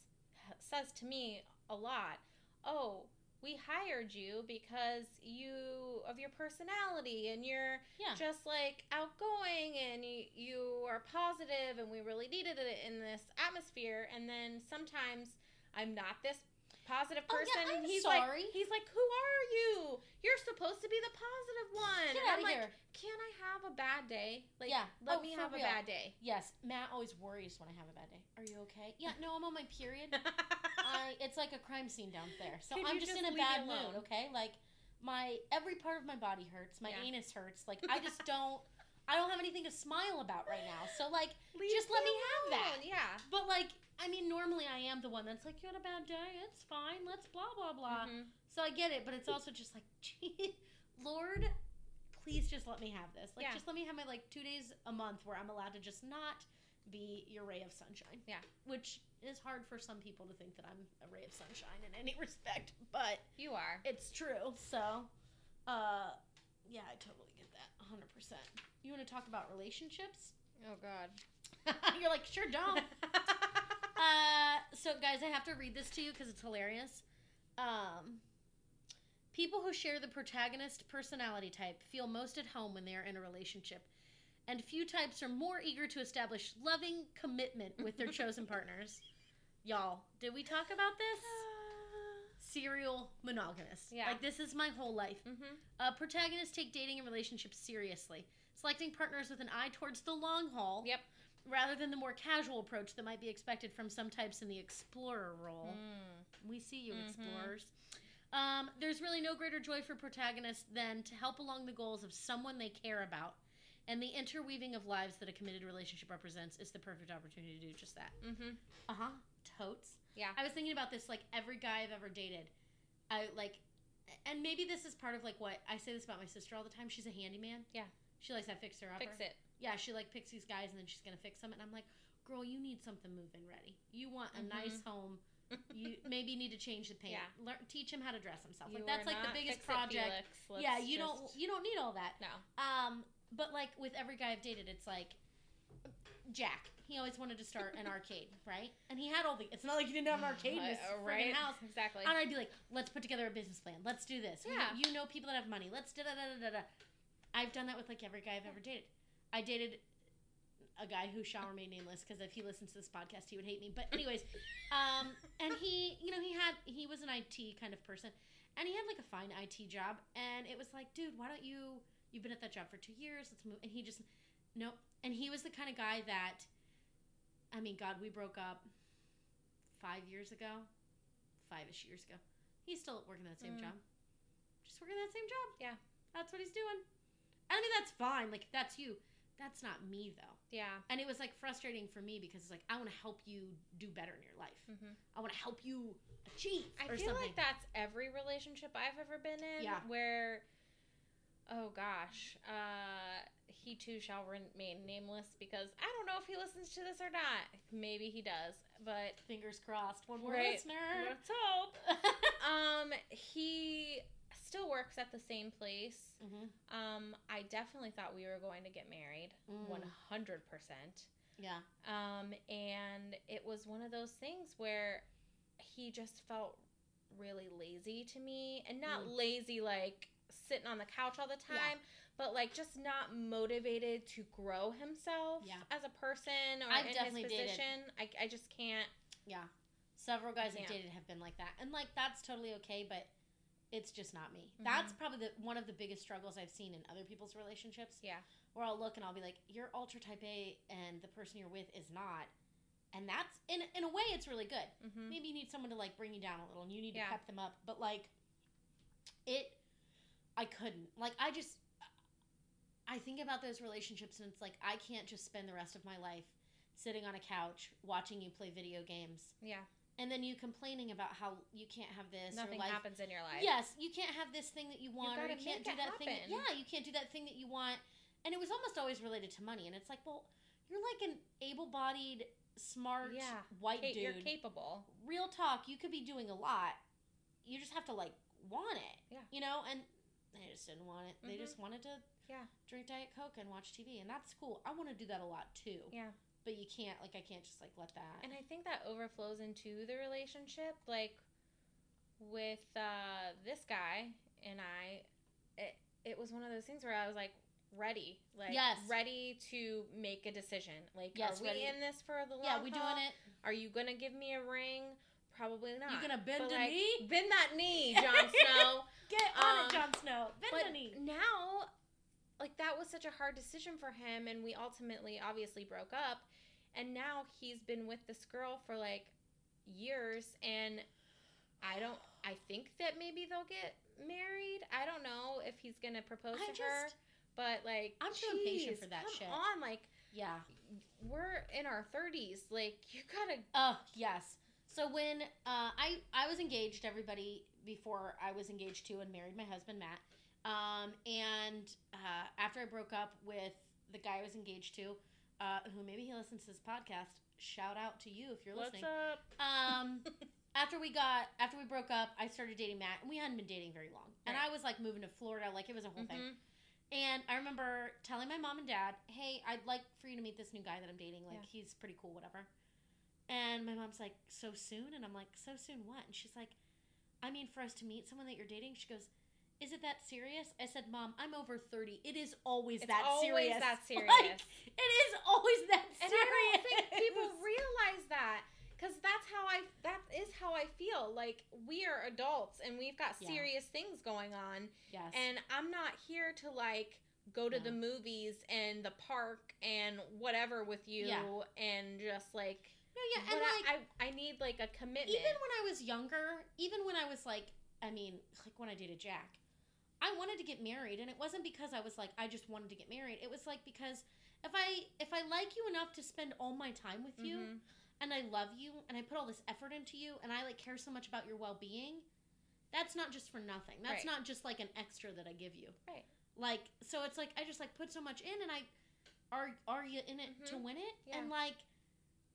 says to me a lot, "Oh, we hired you because you of your personality and you're Yeah. just like outgoing and you, you are positive and we really needed it in this atmosphere and then sometimes I'm not this positive person Oh, yeah, and he's sorry. like he's like who are you you're supposed to be the positive one Get And I'm like here. can I have a bad day like Yeah. let Oh, me have real. a bad day Yes. Matt always worries when I have a bad day. Are you okay? Yeah. No, I'm on my period. I, it's like a crime scene down there. So Could I'm you just, just in a leave bad alone? mood, okay? Like my every part of my body hurts. My Yeah. anus hurts. Like I just don't I don't have anything to smile about right now. So like Leave Just let me have that. alone. yeah but like I mean normally I am the one that's like you had a bad day. It's fine. Let's blah blah blah. Mhm. So I get it, but it's also just like gee, Lord, please just let me have this. Like Yeah. just let me have my like 2 days a month where I'm allowed to just not be your ray of sunshine. Yeah. Which is hard for some people to think that I'm a ray of sunshine in any respect, but you are it's true. So, uh, yeah, I totally get that. 100%. You want to talk about relationships? oh god You're like, sure, don't. uh, so, guys, I have to read this to you because it's hilarious. Um, people who share the protagonist personality type feel most at home when they are in a relationship. And few types are more eager to establish loving commitment with their chosen partners. Y'all, did we talk about this? Serial monogamous. Yeah. Like, this is my whole life. mm-hmm. Uh, protagonists take dating and relationships seriously, selecting partners with an eye towards the long haul. Yep. Rather than the more casual approach that might be expected from some types in the explorer role. Mm. We see you, Mhm. explorers. Um, there's really no greater joy for protagonists than to help along the goals of someone they care about. And the interweaving of lives that a committed relationship represents is the perfect opportunity to do just that. Mm-hmm. Uh huh. Totes. Yeah. I was thinking about this like every guy I've ever dated. I like, and maybe this is part of like what I say this about my sister all the time. She's a handyman. Yeah. She likes that fixer upper. Fix it. Yeah, she like picks these guys and then she's gonna fix them. And I'm like, girl, you need something move-in ready. You want a Mhm. nice home. You maybe need to change the paint. Yeah. Learn, teach him how to dress himself. You Like that's like the biggest project. Yeah, you don't you don't need all that. No. Um, but like with every guy I've dated, it's like Jack. He always wanted to start an arcade, right? And he had all the. It's not like he didn't have an arcade in his Uh, friggin' house. Exactly. And I'd be like, let's put together a business plan. Let's do this. You know- Yeah. You know people that have money. Let's da da da da da. I've done that with like every guy I've ever dated. I dated a guy who shall remain nameless because if he listens to this podcast, he would hate me. But anyways, um, and he, you know, he had he was an IT kind of person, and he had like a fine IT job, and it was like, dude, why don't you? You've been at that job for two years. Let's move. And he just, nope. And he was the kind of guy that, I mean, God, we broke up five years ago, five ish years ago. He's still working that same Mm. job, just working that same job. Yeah. that's what he's doing. I mean, that's fine. Like that's you. That's not me though. yeah. And it was like frustrating for me because it's like I want to help you do better in your life. Mm-hmm. I want to help you achieve I feel something. like that's every relationship I've ever been in. Yeah. Where, oh gosh, uh, he too shall remain nameless because I don't know if he listens to this or not. Maybe he does, but Fingers crossed. One more Right. listener. let's hope. um, he still works at the same place. hmm Um, I definitely thought we were going to get married, Mm. one hundred percent. Yeah. Um, and it was one of those things where he just felt really lazy to me, and not Mm. lazy like sitting on the couch all the Yeah. time, but like just not motivated to grow himself Yeah. as a person or I've in definitely his dated- position. I, I just can't. Yeah. Several guys I've dated have been like that. And like that's totally okay, but it's just not me. Mhm. That's probably the one of the biggest struggles I've seen in other people's relationships. Yeah. Where I'll look and I'll be like, You're ultra type A and the person you're with is not. And that's in in a way it's really good. Mm-hmm. Maybe you need someone to like bring you down a little and you need Yeah. to pep them up. But like it I couldn't. Like I just I think about those relationships and it's like I can't just spend the rest of my life sitting on a couch watching you play video games Yeah. and then you complaining about how you can't have this Nothing or like happens in your life. yes you can't have this thing that you want or you can't do that thing that, yeah you can't do that thing that you want and it was almost always related to money and it's like well you're like an able-bodied smart Yeah. white dude You're capable. real talk you could be doing a lot you just have to like want it Yeah. you know and they just didn't want it they Mhm. just wanted to Yeah. drink diet coke and watch tv and that's cool i want to do that a lot too Yeah. but you can't like i can't just like let that And I think that overflows into the relationship. Like with uh, this guy and I, it, it was one of those things where I was like ready, like Yes. ready to make a decision. Like, Yes, are we ready. in this for the long yeah we haul? doing it Are you gonna give me a ring? Probably not. you gonna bend But, a like, knee Bend that knee, Jon Snow. get on Um, it Jon Snow bend but a knee now like that was such a hard decision for him and we ultimately obviously broke up and now he's been with this girl for like years and i don't i think that maybe they'll get married i don't know if he's gonna propose I to her but like I'm too impatient for that come shit. on like yeah we're in our 30s like you gotta Oh yes. So when uh, I I was engaged, everybody before I was engaged to and married my husband Matt, um, and uh, after I broke up with the guy I was engaged to, uh, who maybe he listens to this podcast. Shout out to you if you're what's listening. up Um, after we got after we broke up, I started dating Matt, and we hadn't been dating very long. And I was like moving to Florida, like it was a whole thing. Mhm. And I remember telling my mom and dad, "Hey, I'd like for you to meet this new guy that I'm dating. Like, Yeah. he's pretty cool, whatever." And my mom's like, "So soon?" And I'm like, "So soon what?" And she's like, "I mean, for us to meet someone that you're dating." She goes, "Is it that serious?" I said, "Mom, I'm over 30. It is always that serious. it's that always serious. that serious Like, it is always that And serious." I don't think people realize that because that's how I that is how I feel. Like we are adults and we've got Yeah. serious things going on, yes. and I'm not here to like go to No. the movies and the park and whatever with you Yeah. and just like. no, yeah, and like I, I I need like a commitment. even when I was younger, even when I was like, I mean, like when I dated Jack, I wanted to get married, and it wasn't because I was like, I just wanted to get married. It was like because if I if I like you enough to spend all my time with you, Mhm. and I love you, and I put all this effort into you, and I like care so much about your well being, that's not just for nothing. That's Right. not just like an extra that I give you. Right. Like so, it's like I just like put so much in, and I are are you in it to Mhm. win it? Yeah. And like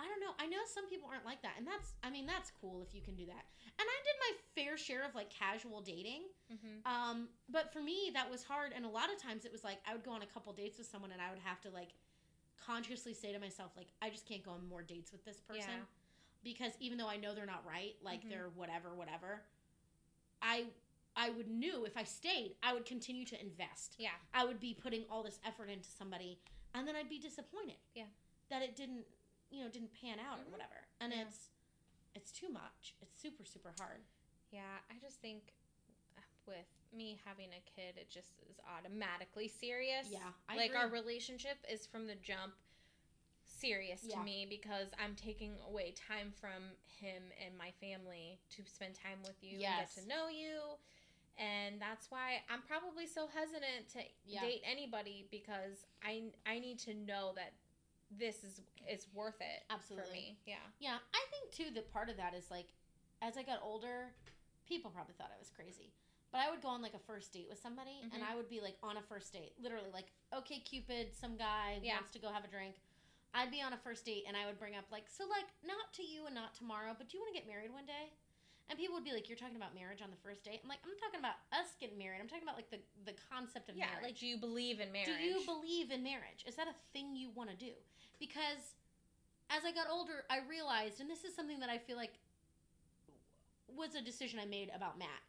I don't know. I know some people aren't like that, and that's I mean that's cool if you can do that. And I did my fair share of like casual dating. Mhm. Um, but for me that was hard, and a lot of times it was like I would go on a couple dates with someone, and I would have to like consciously say to myself like I just can't go on more dates with this person Yeah. because even though I know they're not right, like Mhm. they're whatever, whatever, I I would knew if I stayed, I would continue to invest. Yeah. I would be putting all this effort into somebody, and then I'd be disappointed. Yeah. that it didn't, you know, didn't pan out Mhm. or whatever, and Yeah. it's it's too much. It's super super hard. Yeah, I just think with me having a kid, it just is automatically serious. Yeah, I like agree. our relationship is from the jump serious Yeah. to me because I'm taking away time from him and my family to spend time with you Yes. and get to know you. And that's why I'm probably so hesitant to Yeah. date anybody because I I need to know that this is is worth it Absolutely. for me. Yeah. Yeah, I think too that part of that is like, as I got older, people probably thought I was crazy. But I would go on like a first date with somebody, and Mhm. I would be like on a first date, literally like, OK Cupid, some guy Yeah. wants to go have a drink. I'd be on a first date, and I would bring up like, so like, not to you and not tomorrow, but do you want to get married one day? And people would be like, "You're talking about marriage on the first date." I'm like, "I'm talking about us getting married. I'm talking about like the the concept of Yeah, marriage." like do you believe in marriage? Do you believe in marriage? Is that a thing you want to do? Because as I got older, I realized, and this is something that I feel like was a decision I made about Matt.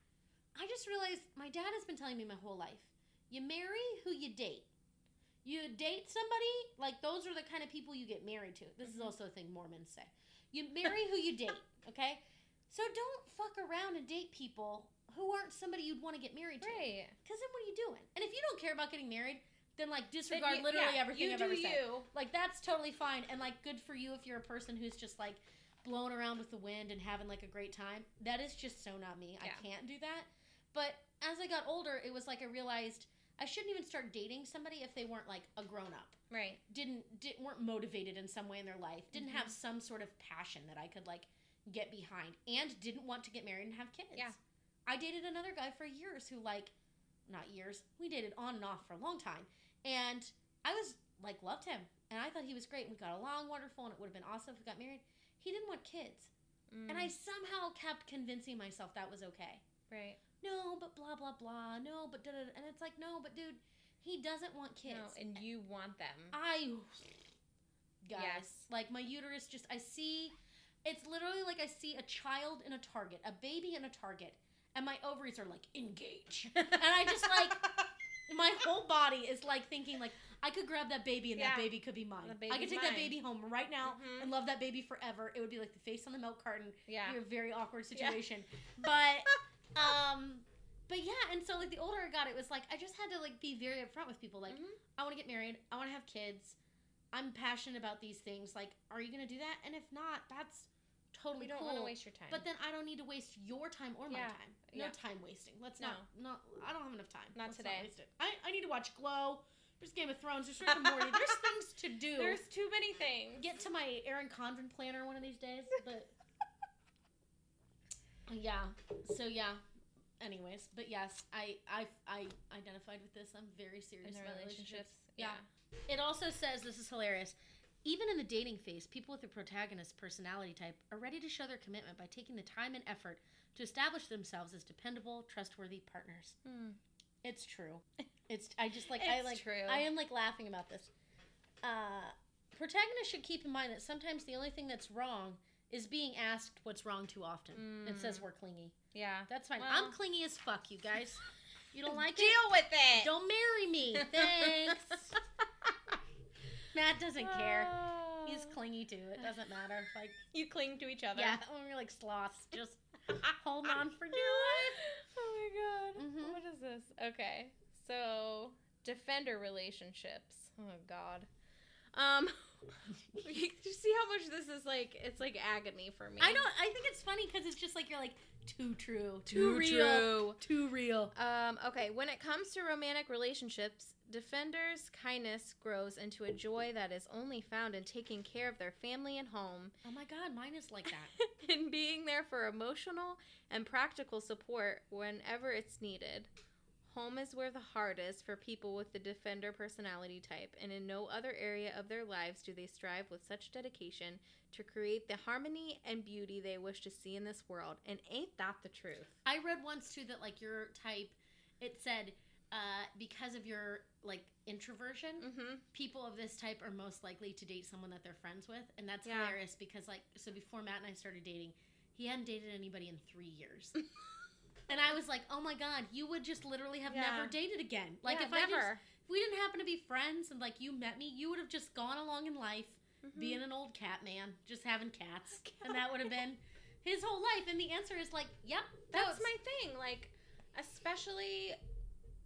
I just realized my dad has been telling me my whole life you marry who you date. You date somebody, like those are the kind of people you get married to. This is Mhm. also a thing Mormons say. You marry who you date, okay? So don't fuck around and date people who aren't somebody you'd want to get married to. Right. Because then what are you doing? And if you don't care about getting married, then like disregard you- literally yeah, everything I've ever said. you. Like that's totally fine. And like good for you if you're a person who's just like blowing around with the wind and having like a great time. That is just so not me. Yeah. I can't do that. But as I got older, it was like I realized I shouldn't even start dating somebody if they weren't like a grown up. Right. Didn't, didn't weren't motivated in some way in their life. Didn't Mhm. have some sort of passion that I could like get behind and didn't want to get married and have kids. Yeah. I dated another guy for years who like not years. We dated on and off for a long time. And I was like loved him and I thought he was great. We got along wonderful and it would have been awesome if we got married. He didn't want kids. And I Mm, somehow kept convincing myself that was okay. right. No, but blah blah blah. No, but da, da, and it's like no, but dude, he doesn't want kids. No, and you want them. I guys, Yes. like my uterus just I see it's literally like I see a child in a target, a baby in a target, and my ovaries are like engage. and I just like my whole body is like thinking like I could grab that baby and Yeah. that baby could be mine. I could take that baby home right now Mhm. and love that baby forever. It would be like the face on the milk carton. yeah. Be a very awkward Yeah. situation. But um but yeah, and so like the older I got, it was like I just had to like be very upfront with people. Like Mhm. I want to get married. I want to have kids. I'm passionate about these things. Like, are you gonna do that? And if not, that's totally you don't cool. want to waste your time. But then I don't need to waste your time or my time. No Yeah. time wasting. Let's No. not. Not. I don't have enough time. Not Let's today. Not waste it. I, I need to watch Glow. There's Game of Thrones. There's Rick and Morty. There's things to do. there's too many things. Get to my Erin Condren planner one of these days. But yeah. So yeah. Anyways, but yes, I I I identified with this. I'm very serious about relationships. Yeah. It also says this is hilarious. Even in the dating phase, people with a protagonist personality type are ready to show their commitment by taking the time and effort to establish themselves as dependable, trustworthy partners. Hmm. It's true. It's I just like I like true. I am like laughing about this. Uh protagonists should keep in mind that sometimes the only thing that's wrong is being asked what's wrong too often. It says we're clingy. Yeah. That's fine. Well- I'm clingy as fuck, you guys. You don't like Deal it? Deal with it. Don't marry me. Thanks. Matt doesn't care. Oh. He's clingy too. It doesn't matter. Like, You cling to each other. yeah, we're like sloths. Just hold on for dear life. Oh my god. Mhm. What is this? Okay. So, defender relationships. Oh god. Um you see how much this is like it's like agony for me. I don't. I think it's funny because it's just like you're like too true, Too real, too real. Um, okay, when it comes to romantic relationships, defenders' kindness grows into a joy that is only found in taking care of their family and home Oh my god, mine is like that. and being there for emotional and practical support whenever it's needed. Home is where the heart is for people with the defender personality type, and in no other area of their lives do they strive with such dedication to create the harmony and beauty they wish to see in this world. And ain't that the truth? I read once too that like your type, it said uh, because of your like introversion, Mm-hmm. people of this type are most likely to date someone that they're friends with, and that's Yeah. hilarious because like so before Matt and I started dating, he hadn't dated anybody in three years. And I was like, "Oh my god, you would just literally have Yeah. never dated again. Like Yeah, if I just if we didn't happen to be friends and like you met me, you would have just gone along in life Mhm. being an old cat man, just having cats, and that would have been his whole life. And the answer is like, yep, That's no, my thing. Like, especially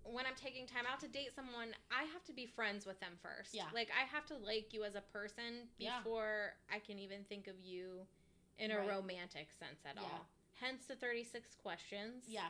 when I'm taking time out to date someone, I have to be friends with them first. Yeah. Like, I have to like you as a person Yeah. before I can even think of you in a Right. romantic sense at Yeah. all. Hence the 36 questions. yeah.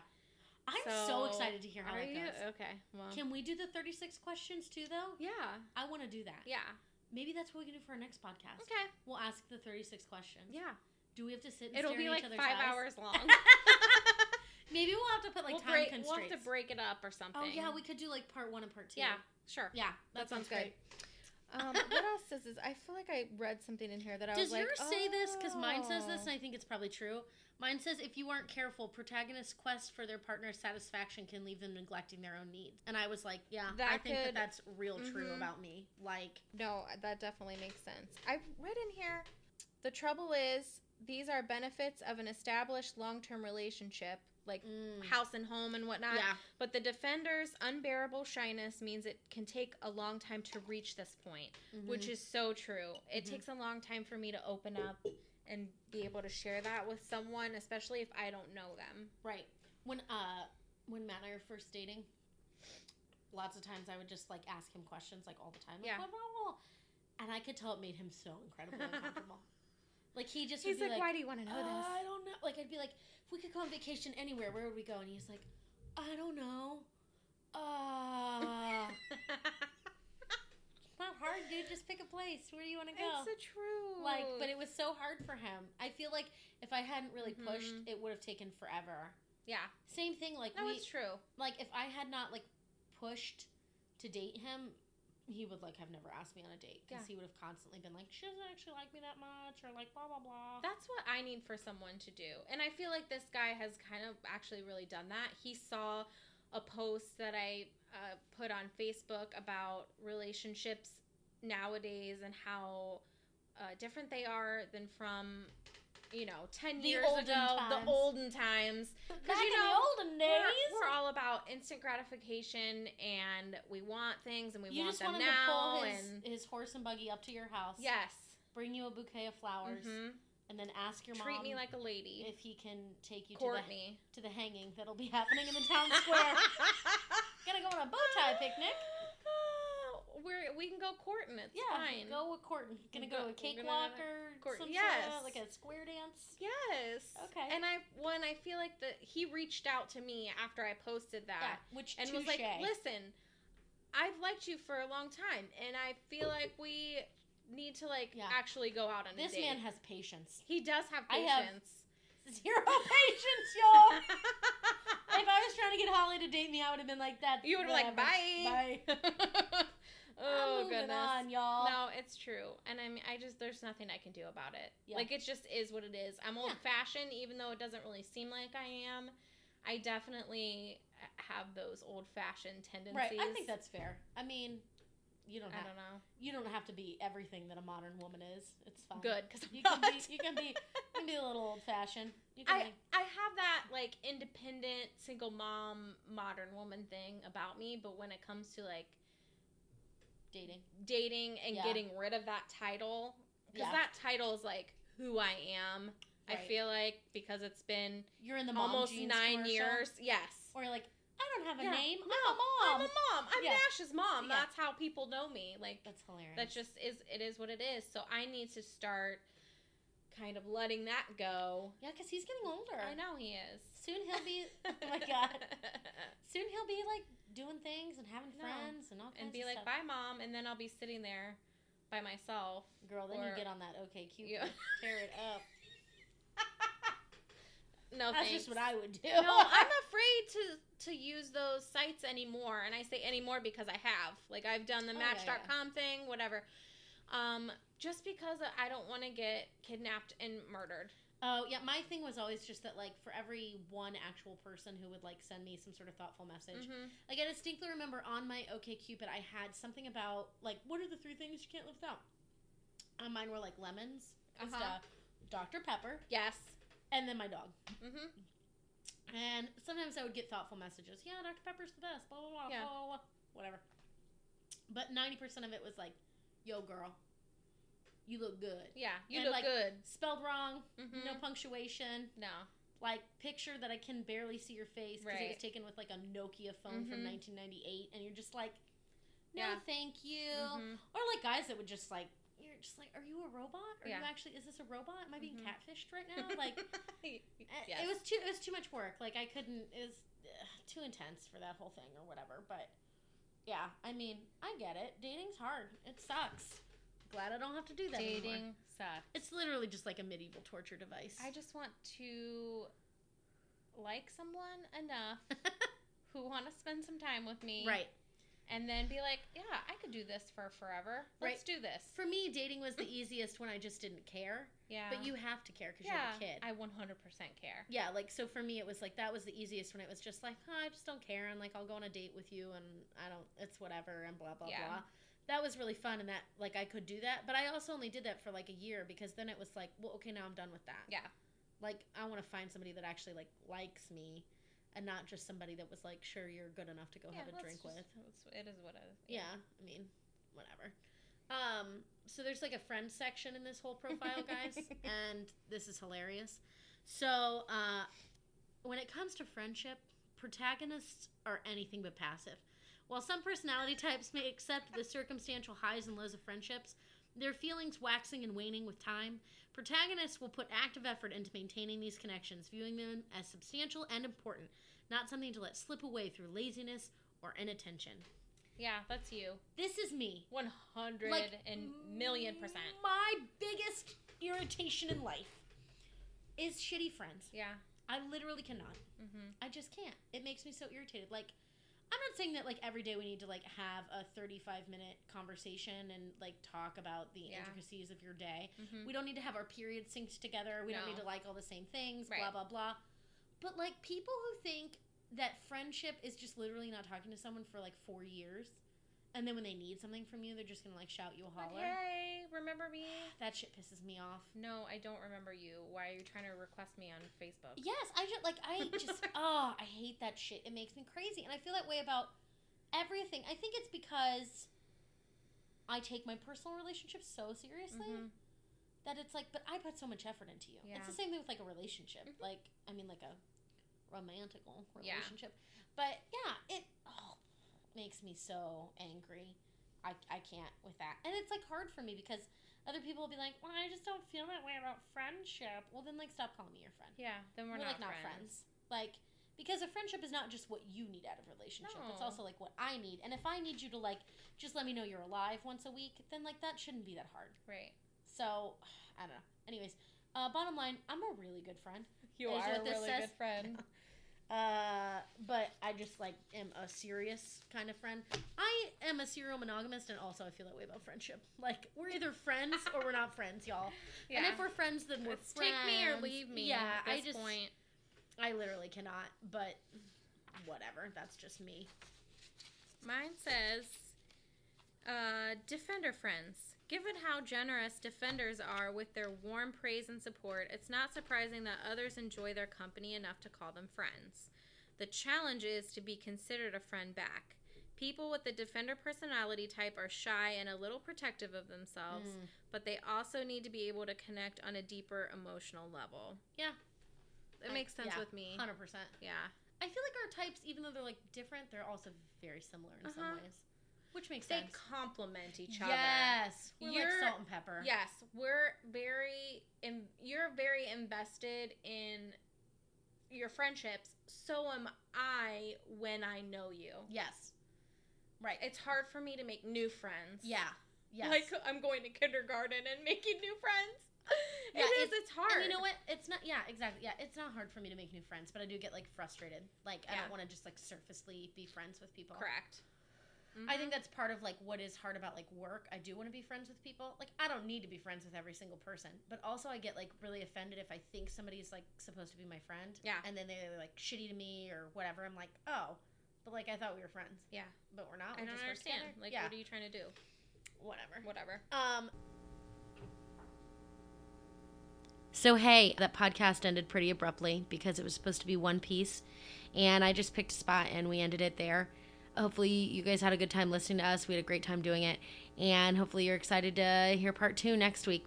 I'm so, So, excited to hear how that you? goes. Okay. Well. Can we do the 36 questions too, though? yeah. I want to do that. Yeah. Maybe that's what we can do for our next podcast. Okay. We'll ask the 36 questions. Yeah. Do we have to sit and It'll stare be like five eyes? hours long. Maybe we'll have to put like we'll, time break, we'll have to break it up or something. oh, yeah, we could do like part one and part two. Yeah. Sure. Yeah, That sounds good. great. Um, what else does this? I feel like I read something in here that I Does was like, Does yours say this? Because mine says this, oh. and I think it's probably true. Mine says if you aren't careful, protagonists' quest for their partner's satisfaction can leave them neglecting their own needs. And I was like, yeah, I That think that that's real true Mhm. about me. Like, No, that definitely makes sense. I read in here the trouble is these are benefits of an established long term relationship, like mm, house and home and whatnot. yeah, But the defender's unbearable shyness means it can take a long time to reach this point, which Mhm. is so true. It Mhm. takes a long time for me to open up and be able to share that with someone, especially if I don't know them. right. When uh, when Matt and I were first dating, lots of times I would just like ask him questions like all the time. Like, Yeah. blah, blah, blah. and I could tell it made him so incredibly uncomfortable. Like he just He's like, like, why do you want to know "Uh, I don't know. Like I'd be like, if we could go on vacation anywhere, where would we go? And he's like, I don't know. Uh, it's not hard, dude. just pick a place. Where do you want to go? It's the truth. like, but it was so hard for him. I feel like if I hadn't really pushed, Mhm. it would have taken forever. yeah, Same thing. Like no, we, it's true. like if I had not like pushed to date him, he would like have never asked me on a date because Yeah. he would have constantly been like, she doesn't actually like me that much, or like blah blah blah. That's what I need for someone to do. And I feel like this guy has kind of actually really done that. He saw a post that I uh, put on Facebook about relationships nowadays and how uh, different they are than from, you know, 10 The years ago, times. the olden times. Back you in know, the olden days, We're, we're all about instant gratification and we want things and we you want just them want him to now. pull his, and his horse and buggy up to your house, yes. bring you a bouquet of flowers, Mhm. and then ask your Treat mom me like a lady. if he can take you Court to me. the to the hanging that'll be happening in the town square. Gonna go on a bow tie picnic. We're we can go courting. It's Yeah, fine. go with Courtney. Gonna Go- go a cakewalk or court- some yes. sort of like a square dance. Yes. Okay. And I when I feel like that he reached out to me after I posted that Yeah, which and touche. was like, "Listen, I've liked you for a long time, and I feel like we need to like Yeah. actually go out on this a date." man has patience. he does have I have- patience. Zero patience, y'all. if I was trying to get Holly to date me, I would have been like that. you would be like, "Bye." Bye. oh I'm goodness. on, y'all. No, it's true. And I mean, I just, there's nothing I can do about it. Yeah. Like, it just is what it is. I'm Yeah. old fashioned, even though it doesn't really seem like I am. I definitely have those old fashioned tendencies. Right, I think that's fair. I mean, you don't I have don't know. you don't have to be everything that a modern woman is. It's fine. Good, because You can be you can be you can be a little old fashioned. You can I, be I have that, like, independent, single mom, modern woman thing about me, but when it comes to, like, dating. dating and Yeah. getting rid of that title, because Yeah. that title is, like, who I am. I feel like because it's been You're in the mom almost jeans nine commercial, years. Yes. Or like, I don't have a Yeah. name. No, I'm a mom. I'm a mom. I'm Yeah. Nash's mom. Yeah. That's how people know me. Like That's hilarious. that just is it is what it is. So I need to start kind of letting that go. yeah, because he's getting older. I know he is. Soon he'll be. oh my god. Soon he'll be like doing things and having No. friends and all kinds and be of like, stuff. "Bye, mom," and then I'll be sitting there by myself. Girl, then or- you get on that OK Cupid, Yeah. tear it up. No, That's thanks. just what I would do. no, I'm afraid to to use those sites anymore, and I say anymore because I have. Like I've done the Oh, yeah, Match.com thing, whatever. Um, just because I don't want to get kidnapped and murdered. Oh yeah, my thing was always just that like for every one actual person who would like send me some sort of thoughtful message, Mhm. like I distinctly remember on my OK Cupid I had something about like what are the three things you can't live without. On mine were like lemons, and Uh-huh. stuff, Dr Pepper, Yes. and then my dog. hmm And sometimes I would get thoughtful messages. Yeah, Dr Pepper's the best. Blah blah blah. Yeah. Blah, blah, blah, whatever. But ninety percent of it was like, "Yo, girl, you look good." Yeah, you And, look like, good. Spelled wrong, hmm no punctuation. No. like picture that I can barely see your face because it was taken with like a Nokia phone from Mhm. 1998, and you're just like, no, Yeah. thank you. Mhm. Or like guys that would just like, you're just like, are you a robot? Are Yeah. you actually? Is this a robot? Am I being Mhm. catfished right now? Like, eh, Yes. it was too it was too much work. Like I couldn't. It was ugh, too intense for that whole thing or whatever. But yeah, I mean, I get it. Dating's hard. It sucks. Glad I don't have to do that anymore. dating sucks. It's literally just like a medieval torture device. I just want to like someone enough who want to spend some time with me, right. And then be like, yeah, I could do this for forever. Let's do this. For me, dating was the easiest when I just didn't care. Yeah, But you have to care because yeah, you're a kid. I 100% care. yeah, like so for me, it was like that was the easiest when it was just like, huh, I just don't care, and like I'll go on a date with you, and I don't, it's whatever, and blah blah Yeah. blah. That was really fun, and that like I could do that, but I also only did that for like a year because then it was like, well, okay, now I'm done with that. Yeah. Like I want to find somebody that actually like likes me, and not just somebody that was like, sure, you're good enough to go have a drink just- with. it's- what it is. Yeah, I mean, whatever. Um, so there's like a friend section in this whole profile, guys, and this is hilarious. So, uh, when it comes to friendship, protagonists are anything but passive. While some personality types may accept the circumstantial highs and lows of friendships, their feelings waxing and waning with time, protagonists will put active effort into maintaining these connections, viewing them as substantial and important, not something to let slip away through laziness or inattention. Yeah, that's you. This is me. One hundred Like and million percent. My biggest irritation in life is shitty friends. Yeah. I literally cannot. Mm-hmm. I just can't. It makes me so irritated. Like, I'm not saying that like every day we need to like have a 35 minute conversation and like talk about the Yeah. intricacies of your day. Mm-hmm. We don't need to have our periods synced together. We don't need to like all the same things. Right. Blah blah blah. But like people who think that friendship is just literally not talking to someone for like four years, and then when they need something from you, they're just gonna like shout you a holler. hey, remember me? That shit pisses me off. No, I don't remember you. Why are you trying to request me on Facebook? Yes, I just like I just oh I hate that shit. It makes me crazy, and I feel that way about everything. I think it's because I take my personal relationships so seriously Mhm. that it's like, but I put so much effort into you. It's the same thing with like a relationship. Mhm. Like I mean, like a romantical Yeah. relationship. But yeah, it makes me so angry. I I can't with that, and it's like hard for me because. Other people will be like, "Well, I just don't feel that way about friendship." Well, then like stop calling me your friend Yeah, then we're, we're, not, like not friends. friends. Like because a friendship is not just what you need out of a relationship. It's also like what I need. And if I need you to like just let me know you're alive once a week, then like that shouldn't be that hard. Right. So I don't know. Anyways, uh, bottom line, I'm a really good friend. You are a really says? good friend. Uh, but I just like am a serious kind of friend. I am a serial monogamist, and also I feel that way about friendship. Like we're either friends or we're not friends, y'all. yeah. And if we're friends, then we're It's friends. take me or leave me. Yeah, at I just point. I literally cannot, but whatever. That's just me. Mine says, uh, Defender friends. Given how generous defenders are with their warm praise and support, it's not surprising that others enjoy their company enough to call them friends. The challenge is to be considered a friend back. People with the defender personality type are shy and a little protective of themselves, Mm. but they also need to be able to connect on a deeper emotional level. Yeah. It I- makes sense yeah, with me. Hundred percent. Yeah. I feel like our types, even though they're like different, they're also very similar in some Uh-huh. ways, which makes They sense. They complement each other. Yes, we're You're- like salt and pepper. Yes, we're very in, you're very invested in your friendships. So am I when I know you. Yes. Right. It's hard for me to make new friends. yeah. Yes. Like I'm going to kindergarten and making new friends. Yeah, it is. it's- It's hard. you know what? It's not. Yeah, exactly. Yeah, it's not hard for me to make new friends, but I do get like frustrated. Like I don't want to just like surfacely be friends with people. Correct. I think that's part of like what is hard about like work. I do want to be friends with people. Like I don't need to be friends with every single person, but also I get like really offended if I think somebody's like supposed to be my friend. Yeah. And then they're like shitty to me or whatever. I'm like, oh, but like I thought we were friends. Yeah. But we're not. I We don't understand. Like, yeah. what are you trying to do? whatever. Whatever. Um. So hey, that podcast ended pretty abruptly because it was supposed to be one piece, and I just picked a spot and we ended it there. Hopefully, you guys had a good time listening to us. We had a great time doing it, and hopefully, you're excited to hear part two next week.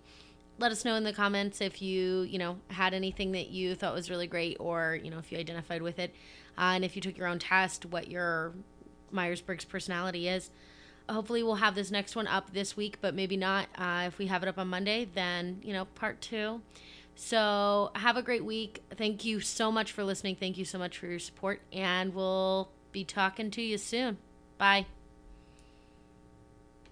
Let us know in the comments if you, you know, had anything that you thought was really great, or you know, if you identified with it, uh, and if you took your own test, what your Myers Briggs personality is. Hopefully we'll have this next one up this week but maybe not uh, if we have it up on monday then you know part two. So have a great week. Thank you so much for listening. Thank you so much for your support. And we'll be talking to you soon. Bye